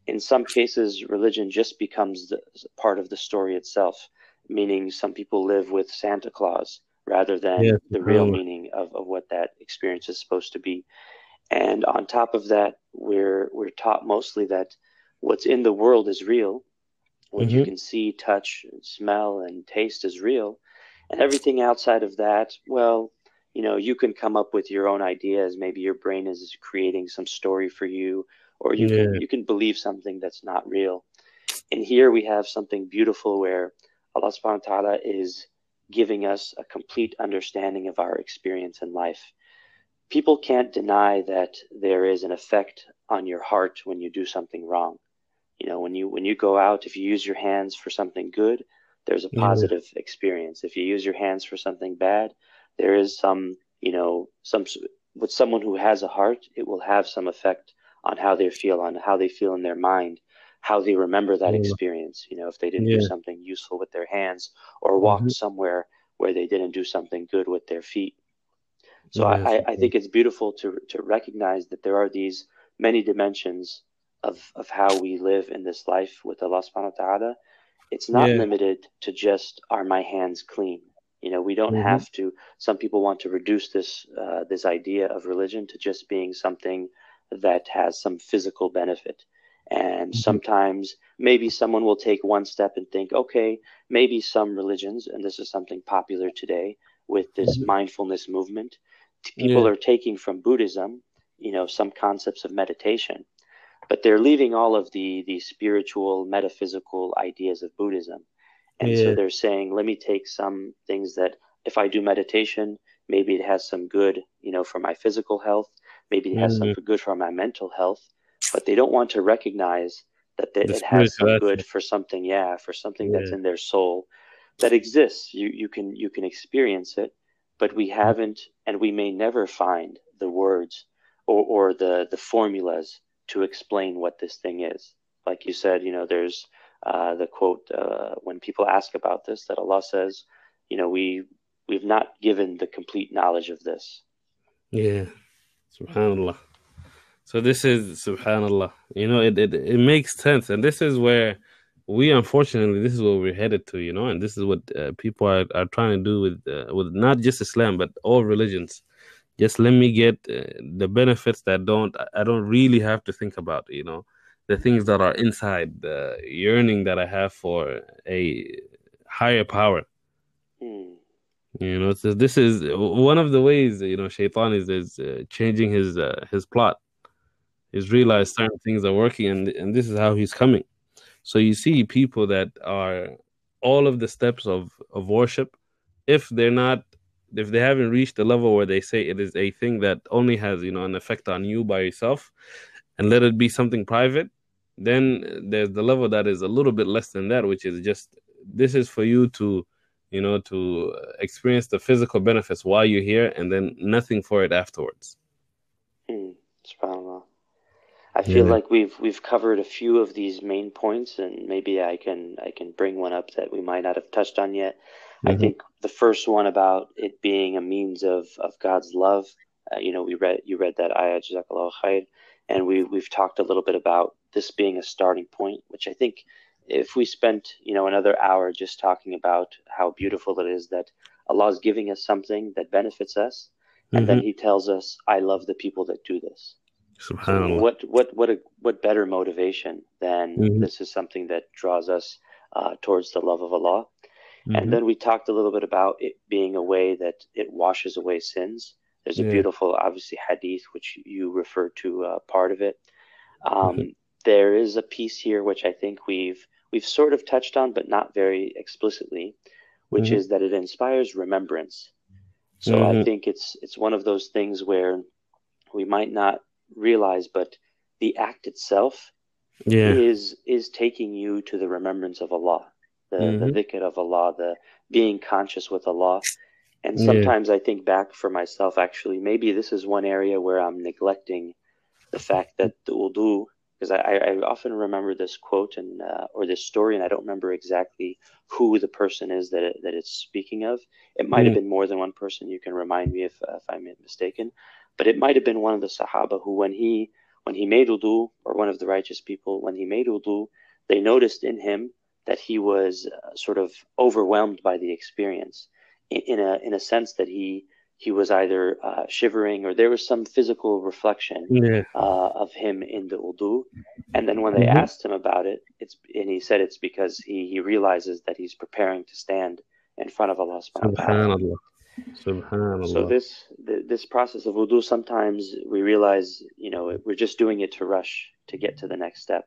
In some cases, religion just becomes the, part of the story itself. Meaning, some people live with Santa Claus rather than the real meaning of, of what that experience is supposed to be. And on top of that, we're we're taught mostly that what's in the world is real, what mm-hmm. you can see, touch, smell, and taste is real, and everything outside of that, well, you know, you can come up with your own ideas. Maybe your brain is creating some story for you, or you yeah. can you can believe something that's not real. And here we have something beautiful where Allah subhanahu wa ta'ala is giving us a complete understanding of our experience in life. People can't deny that there is an effect on your heart when you do something wrong. You know, when you when you go out, if you use your hands for something good, there's a positive experience. If you use your hands for something bad, there is some, you know, some with someone who has a heart, it will have some effect on how they feel, on how they feel in their mind, how they remember that experience. You know, if they didn't yeah. do something useful with their hands or walked mm-hmm. somewhere where they didn't do something good with their feet. So yeah, I, I think it's beautiful to to recognize that there are these many dimensions of, of how we live in this life with Allah subhanahu wa ta'ala. It's not yeah. limited to just are my hands clean. You know, we don't mm-hmm. have to. Some people want to reduce this uh, this idea of religion to just being something that has some physical benefit. And mm-hmm. sometimes maybe someone will take one step and think, okay, maybe some religions, and this is something popular today with this mm-hmm. mindfulness movement, people yeah. are taking from Buddhism, you know, some concepts of meditation, but they're leaving all of the the spiritual, metaphysical ideas of Buddhism. And yeah. so they're saying, let me take some things that if I do meditation, maybe it has some good, you know, for my physical health, maybe it has mm-hmm. some good for my mental health but they don't want to recognize that they, it has some good for something yeah for something yeah. that's in their soul that exists. You you can you can experience it but we haven't and we may never find the words or, or the the formulas to explain what this thing is. Like you said you know there's uh, the quote uh, when people ask about this that allah says you know we we've not given the complete knowledge of this. Yeah subhanallah so this is subhanallah. You know, it, it it makes sense, and this is where we unfortunately this is where we're headed to. You know, and this is what uh, people are, are trying to do with uh, with not just Islam but all religions. Just let me get uh, the benefits that don't I don't really have to think about. You know, the things that are inside the yearning that I have for a higher power. Mm. You know, so this is one of the ways you know Shaitan is is uh, changing his uh, his plot He's realized certain things are working, and and this is how he's coming. So you see people that are all of the steps of of worship, if they're not, if they haven't reached the level where they say it is a thing that only has you know an effect on you by yourself, and let it be something private, then there's the level that is a little bit less than that, which is just this is for you to you know to experience the physical benefits while you're here and then nothing for it afterwards hmm. I feel yeah. like we've we've covered a few of these main points, and maybe I can I can bring one up that we might not have touched on yet. Mm-hmm. I think the first one about it being a means of of God's love. Uh, you know, we read you read that ayah Jazakallah khair, and we we've talked a little bit about this being a starting point, which I think if we spent you know another hour just talking about how beautiful it is that Allah is giving us something that benefits us, and mm-hmm. then He tells us, "I love the people that do this." So what what what a, what better motivation than mm-hmm. this is something that draws us uh, towards the love of Allah. Mm-hmm. And then we talked a little bit about it being a way that it washes away sins. There's a yeah. beautiful, obviously, hadith which you refer to uh, part of it. Um, mm-hmm. there is a piece here which I think we've we've sort of touched on, but not very explicitly, which mm-hmm. is that it inspires remembrance. So I mm-hmm. think it's it's one of those things where we might not realize, but the act itself yeah. is is taking you to the remembrance of Allah, the mm-hmm. the dhikr of Allah, the being conscious with Allah. And sometimes yeah. I think back for myself, actually, maybe this is one area where I'm neglecting the fact that the wudu, because I, I often remember this quote and uh, or this story, and I don't remember exactly who the person is that it, that it's speaking of. It might mm. have been more than one person. You can remind me if uh, if I'm mistaken. But it might have been one of the Sahaba who, when he when he made wudu, or one of the righteous people, when he made wudu, they noticed in him that he was uh, sort of overwhelmed by the experience. in a in a sense that he he was either uh, shivering or there was some physical reflection yeah. uh, of him in the wudu. And then when they Mhm. asked him about it, it's and he said it's because he, he realizes that he's preparing to stand in front of Allah subhanahu wa ta'ala. Subhanallah. So this th- this process of wudu sometimes we realize you know we're just doing it to rush to get to the next step.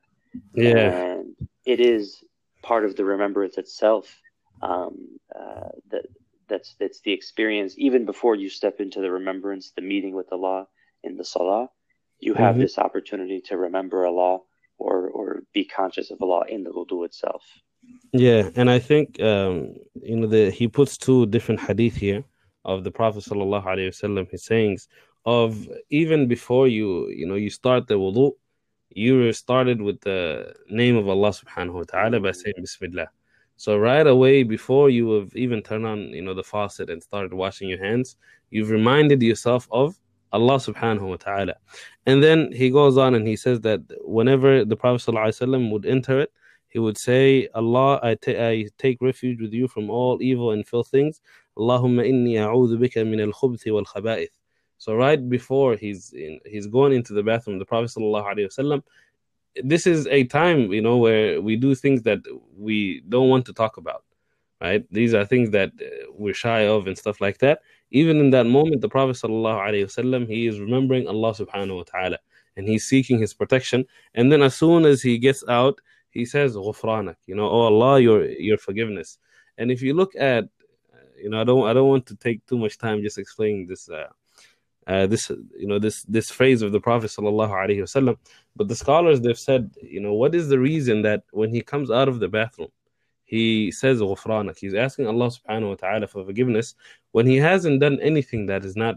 yeah. And it is part of the remembrance itself. Um, uh, that that's that's the experience. Even before you step into the remembrance, the meeting with Allah in the salah, you have Mhm. this opportunity to remember Allah or or be conscious of Allah in the wudu itself. Yeah, and I think um, you know the he puts two different hadith here of the Prophet sallallahu alaihi wasallam. His sayings of even before you you know you start the wudu, you started with the name of Allah subhanahu wa taala by saying Bismillah. So right away before you have even turned on you know the faucet and started washing your hands, you've reminded yourself of Allah subhanahu wa ta'ala. And then he goes on and he says that whenever the Prophet wasallam would enter it, he would say, Allah, I I take refuge with you from all evil and filth things. Allahumma inni a'udhu bika min al-khubthi wal khaba'ith. So right before he's in, he's going into the bathroom, the Prophet wasallam, this is a time, you know, where we do things that we don't want to talk about, right? These are things that uh, we're shy of and stuff like that. Even in that moment, the Prophet sallallahu alaihi wasallam, he is remembering Allah subhanahu wa ta'ala and he's seeking his protection. And then as soon as he gets out, he says ghufranak you know oh allah your your forgiveness and if you look at uh, you know i don't i don't want to take too much time just explaining this uh, uh this you know this this phrase of the prophet sallallahu alaihi wasallam but the scholars they've said you know what is the reason that when he comes out of the bathroom he says ghufranak? He's asking allah subhanahu wa ta'ala for forgiveness when he hasn't done anything that is not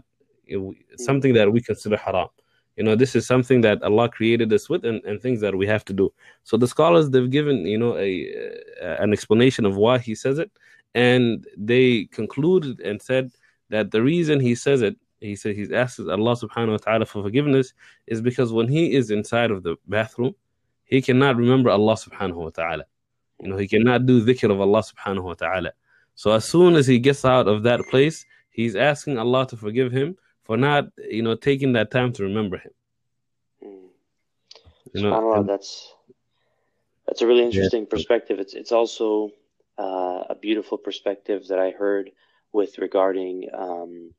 something that we consider haram. You know this is something that allah created us with and, and things that we have to do. So the scholars they've given you know a uh, an explanation of why he says it. And they concluded and said that the reason he says it he said he's asked allah subhanahu wa ta'ala for forgiveness is because when he is inside of the bathroom he cannot remember allah subhanahu wa ta'ala you know he cannot do dhikr of allah subhanahu wa ta'ala so as soon as he gets out of that place he's asking allah to forgive him for not you know taking that time to remember him Mm. you know SubhanAllah, and- that's that's a really interesting perspective. It's it's also uh, a beautiful perspective that I heard with regarding, um,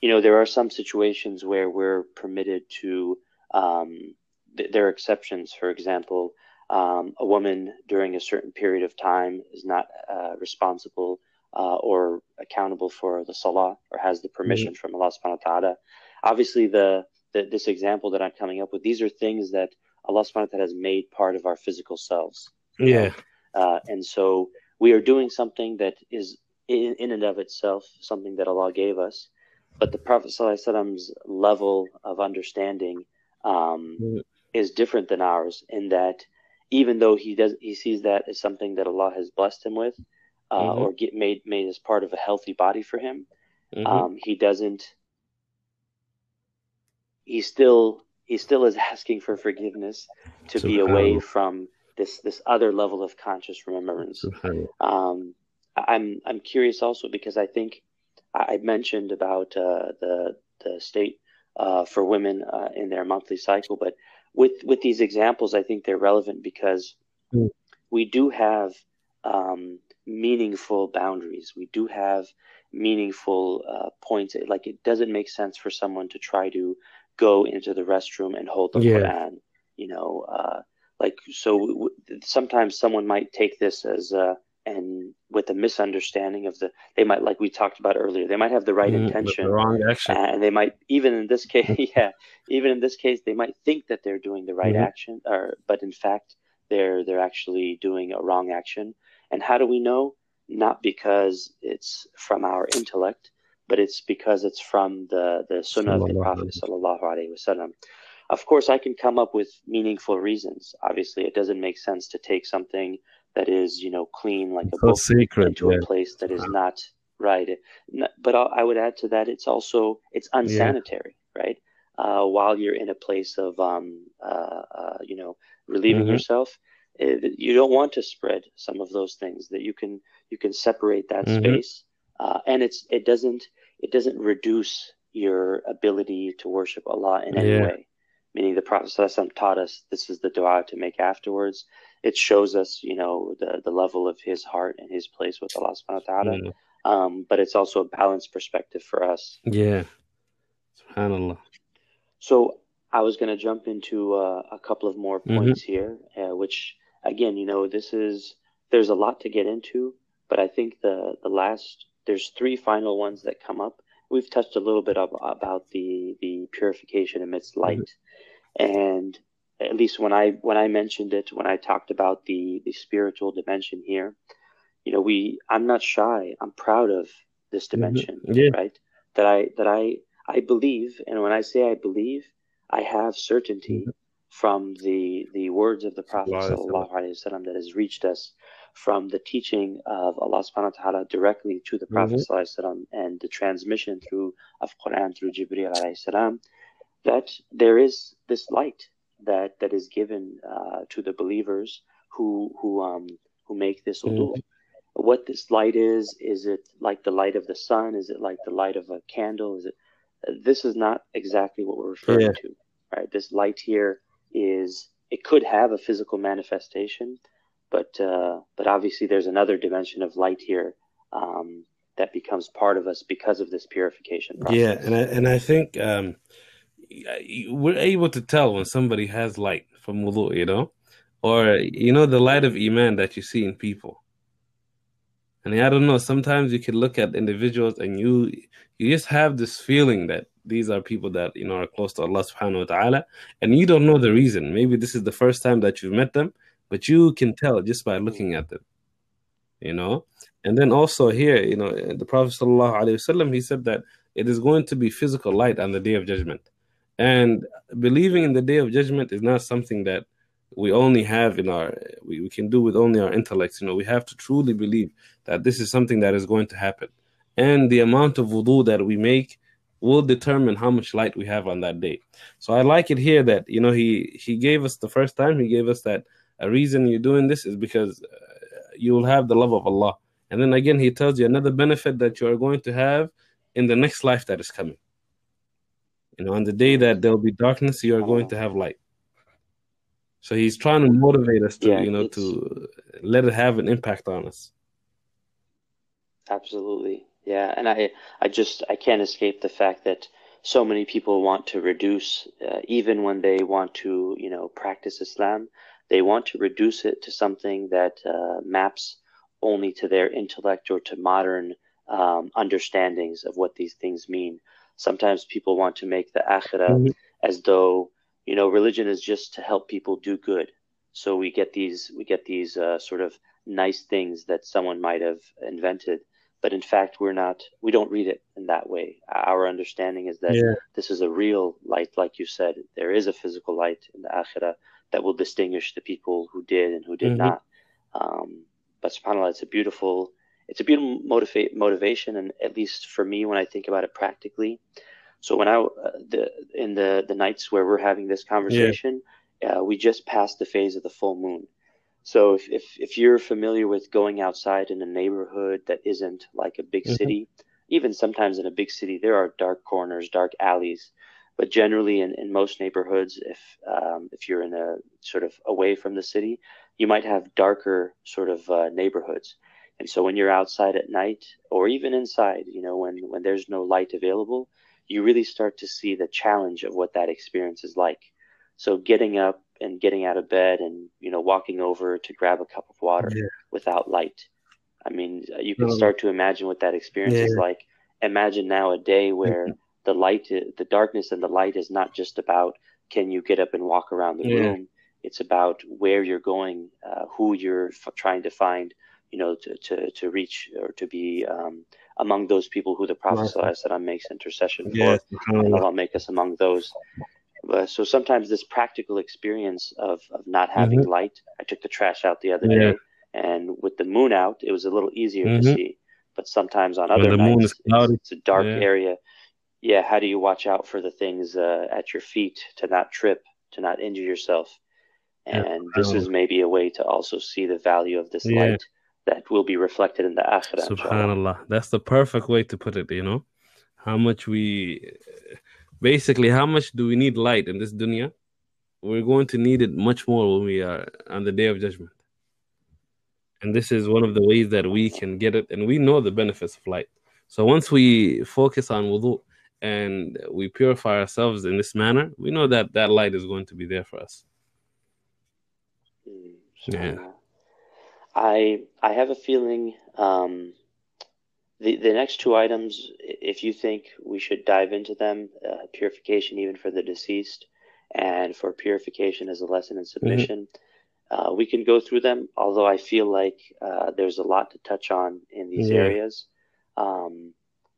you know, there are some situations where we're permitted to. Um, th- there are exceptions. For example, um, a woman during a certain period of time is not uh, responsible uh, or accountable for the salah or has the permission from Allah Subhanahu wa Taala. Obviously, the, the this example that I'm coming up with, these are things that Allah subhanahu wa ta'ala has made part of our physical selves. yeah Uh, and so we are doing something that is in, in and of itself something that Allah gave us. But the Prophet ﷺ's level of understanding um, is different than ours in that even though he does he sees that as something that Allah has blessed him with uh, Mhm. or get made made as part of a healthy body for him, Mhm. um, he doesn't he still he still is asking for forgiveness to be away from this this other level of conscious remembrance um, I'm I'm curious also because I think I mentioned about uh, the the state uh, for women uh, in their monthly cycle, but with with these examples, I think they're relevant because Mm. we do have um, meaningful boundaries. We do have meaningful uh, points. Like it doesn't make sense for someone to try to go into the restroom and hold the Yeah. Quran. You know, uh, like so. W- sometimes someone might take this as uh, and with a misunderstanding of the they might like we talked about earlier they might have the right but intention. The wrong action. and they might even in this case yeah even in this case they might think that they're doing the right Mhm. action or but in fact they're they're actually doing a wrong action. And how do we know? Not because it's from our intellect but it's because it's from the the sunnah of the prophet sallallahu alaihi wasallam. Of course i can come up with meaningful reasons. Obviously it doesn't make sense to take something that is you know clean like a so book secret. into Yeah. a place that is not right. But I I would add to that, it's also it's unsanitary, right? Uh, while you're in a place of um, uh, uh, you know relieving Mhm. yourself, eh, you don't want to spread some of those things. That you can you can separate that Mhm. space uh, and it's it doesn't it doesn't reduce your ability to worship Allah in any Yeah. way. Meaning the Prophet taught us this is the dua to make afterwards. It shows us, you know, the, the level of his heart and his place with Allah subhanahu wa ta'ala. Um, but it's also a balanced perspective for us. yeah. Subhanallah. So I was going to jump into uh, a couple of more Mhm. points here, uh, which again, you know, this is there's a lot to get into, but I think the the last there's three final ones that come up. We've touched a little bit of, about the the purification amidst light, and at least when I when I mentioned it when I talked about the the spiritual dimension here, you know, we I'm not shy. I'm proud of this dimension, Yeah. right? That I that I I believe, and when I say I believe, I have certainty from the the words of the Prophet Sallallahu alaihi wasallam that has reached us from the teaching of Allah subhanahu wa ta'ala directly to the Prophet sallallahu alaihi wasallam and the transmission through of Quran through Jibreel alayhi salam that there is this light that that is given uh, to the believers who who um who make this wudu. What this light is, is it like the light of the sun? Is it like the light of a candle? Is it this is not exactly what we're referring Yeah. to, right? This light here is it could have a physical manifestation, but uh, but obviously there's another dimension of light here um, that becomes part of us because of this purification process. Yeah, and I and I think um, we're able to tell when somebody has light from wudu, you know, or you know the light of iman that you see in people. And I don't know. Sometimes you can look at individuals and you you just have this feeling that these are people that you know are close to Allah Subhanahu wa Taala, and you don't know the reason. Maybe this is the first time that you've met them, but you can tell just by looking at them. You know, and then also here, you know, the Prophet sallallahu alaihi wasallam he said that it is going to be physical light on the day of judgment, and believing in the day of judgment is not something that we only have in our we, we can do with only our intellects. You know, we have to truly believe that this is something that is going to happen, and the amount of wudu that we make will determine how much light we have on that day. So I like it here that you know he he gave us the first time he gave us that a reason you're doing this is because uh, you will have the love of Allah. And then again, he tells you another benefit that you are going to have in the next life that is coming. You know, on the day that there will be darkness, you are going to have light. So he's trying to motivate us to, Yeah, you know, it's- to let it have an impact on us. Absolutely. Yeah, and I I just I can't escape the fact that so many people want to reduce uh, even when they want to, you know, practice Islam, they want to reduce it to something that uh, maps only to their intellect or to modern um, understandings of what these things mean. Sometimes people want to make the akhirah Mhm. as though, you know, religion is just to help people do good. So we get these we get these uh, sort of nice things that someone might have invented but in fact we're not we don't read it in that way our understanding is that Yeah. this is a real light like you said there is a physical light in the akhirah that will distinguish the people who did and who did Mhm. not um, but subhanallah it's a beautiful it's a beautiful motivate motivation and at least for me when i think about it practically so when i uh, the in the the nights where we're having this conversation uh, we just passed the phase of the full moon so if, if, if you're familiar with going outside in a neighborhood that isn't like a big Mhm. city, even sometimes in a big city, there are dark corners, dark alleys. But generally, in, in most neighborhoods, if um, if you're in a sort of away from the city, you might have darker sort of uh, neighborhoods. And so when you're outside at night, or even inside, you know, when when there's no light available, you really start to see the challenge of what that experience is like. So getting up and getting out of bed and you know walking over to grab a cup of water Yeah. without light. I mean, you can start to imagine what that experience is like. Imagine now a day where the light, the darkness and the light is not just about can you get up and walk around the Yeah. room. It's about where you're going, uh, who you're f- trying to find, you know, to, to, to reach or to be um, among those people who the Prophet. ﷺ makes intercession for Yes, and. Allah make us among those. But so sometimes this practical experience of, of not having light. I took the trash out the other Mm-hmm. Yeah. day, and with the moon out, it was a little easier Mhm. to see. But sometimes on When other the moon nights, is it's, it's a dark Yeah. area. Yeah, how do you watch out for the things uh, at your feet to not trip, to not injure yourself? Yeah, And this is maybe a way to also see the value of this Yeah. light that will be reflected in the akhirah. Subhanallah. That's the perfect way to put it, you know? How much we basically how much do we need light in this dunya? We're going to need it much more when we are on the day of judgment. And this is one of the ways that we can get it, and we know the benefits of light. So once we focus on wudu and we purify ourselves in this manner, we know that that light is going to be there for us. Mm, Yeah. I I have a feeling um, the the next two items, if you think we should dive into them, uh, purification even for the deceased, and for purification as a lesson in submission, uh, we can go through them. Although I feel like uh, there's a lot to touch on in these Yeah. areas um,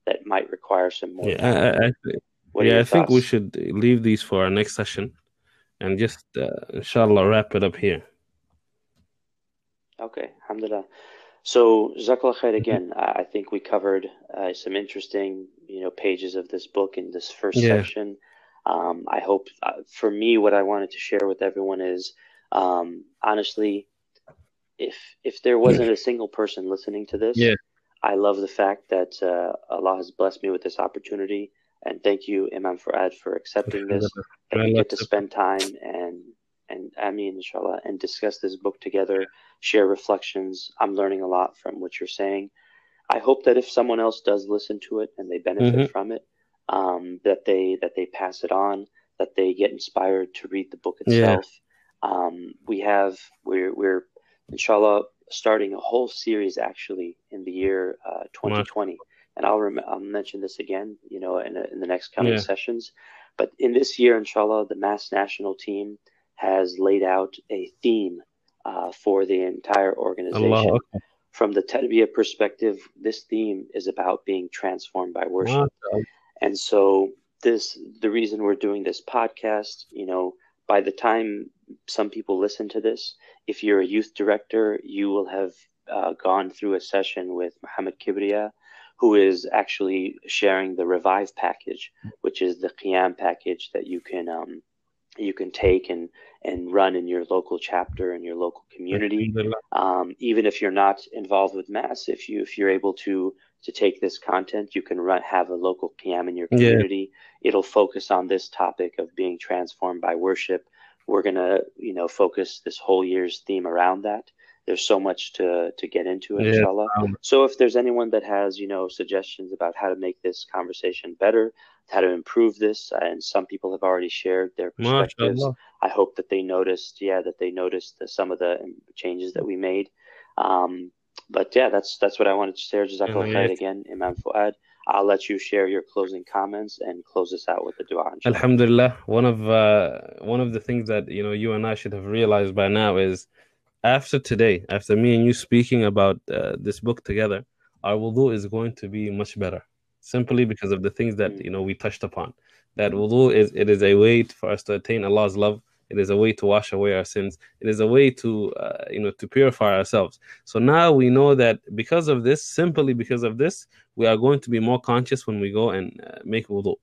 that might require some more Yeah, time. I, I, yeah, I think we should leave these for our next session and just, uh, inshallah, wrap it up here. Okay, alhamdulillah. So, Jazakallah khair again. I I think we covered uh, some interesting, you know, pages of this book in this first Yeah. section. Um, I hope, uh, for me, what I wanted to share with everyone is, um, honestly, if if there wasn't a single person listening to this, Yeah. I love the fact that uh, Allah has blessed me with this opportunity, and thank you, Imam Fuad, for accepting this. That we Allah get to spend time and and Ameen, inshallah, and discuss this book together, share reflections. I'm learning a lot from what you're saying. I hope that if someone else does listen to it and they benefit Mhm. from it, um, that they that they pass it on, that they get inspired to read the book Yeah. itself. Um, we have we're we're inshallah starting a whole series actually in the year uh, 2020, and I'll rem- I'll mention this again, you know, in, in the next coming Yeah. sessions. But in this year, inshallah, the MAS National Team has laid out a theme uh, for the entire organization. Allah Akbar. From the Tarbiyah perspective, this theme is about being transformed by worship. And so this the reason we're doing this podcast, you know, by the time some people listen to this, if you're a youth director, you will have uh, gone through a session with Muhammad Kibriya, who is actually sharing the Revive package, which is the Qiyam package that you can um, you can take and and run in your local chapter in your local community. Um, even if you're not involved with MAS if you if you're able to to take this content you can run have a local qiyam in your Yeah. community. It'll focus on this topic of being transformed by worship. We're gonna you know focus this whole year's theme around that there's so much to to get into Yeah. inshallah Um, so if there's anyone that has you know suggestions about how to make this conversation better how to improve this and some people have already shared their perspectives MashaAllah. I hope that they noticed, yeah, that they noticed the, some of the changes that we made. Um, but yeah, that's that's what I wanted to share. Jazakallah khair again, Imam Fuad. I'll let you share your closing comments and close this out with the dua. inshallah. Alhamdulillah. One of uh, one of the things that you know you and I should have realized by now is after today, after me and you speaking about uh, this book together, our wudu is going to be much better. Simply because of the things that Mm. you know we touched upon. That wudu is it is a way for us to attain Allah's love. It is a way to wash away our sins. It is a way to uh, you know to purify ourselves. So now we know that because of this, simply because of this, we are going to be more conscious when we go and uh, make wudu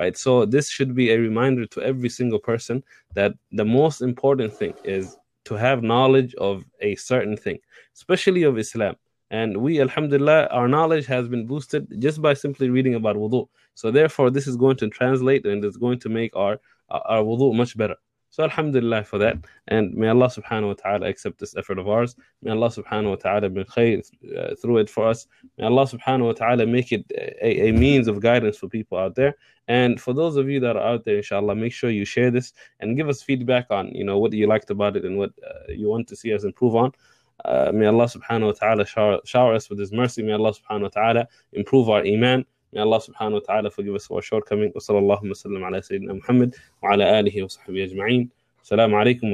right? So this should be a reminder to every single person that the most important thing is to have knowledge of a certain thing, especially of Islam. And we, Alhamdulillah, our knowledge has been boosted just by simply reading about wudu. So therefore, this is going to translate and it's going to make our our wudu much better. So Alhamdulillah for that. And may Allah subhanahu wa ta'ala accept this effort of ours. May Allah subhanahu wa ta'ala bring khair uh, through it for us. May Allah subhanahu wa ta'ala make it a, a means of guidance for people out there. And for those of you that are out there, inshallah, make sure you share this and give us feedback on, you know, what you liked about it and what uh, you want to see us improve on. Uh, may Allah subhanahu wa ta'ala shower, shower us with His mercy. May Allah subhanahu wa ta'ala improve our iman. May Allah subhanahu wa ta'ala forgive us for our shortcoming. Wa sallallahu wa sallam ala Sayyidina Muhammad wa ala alihi wa sahbihi ajma'in. Assalamu alaikum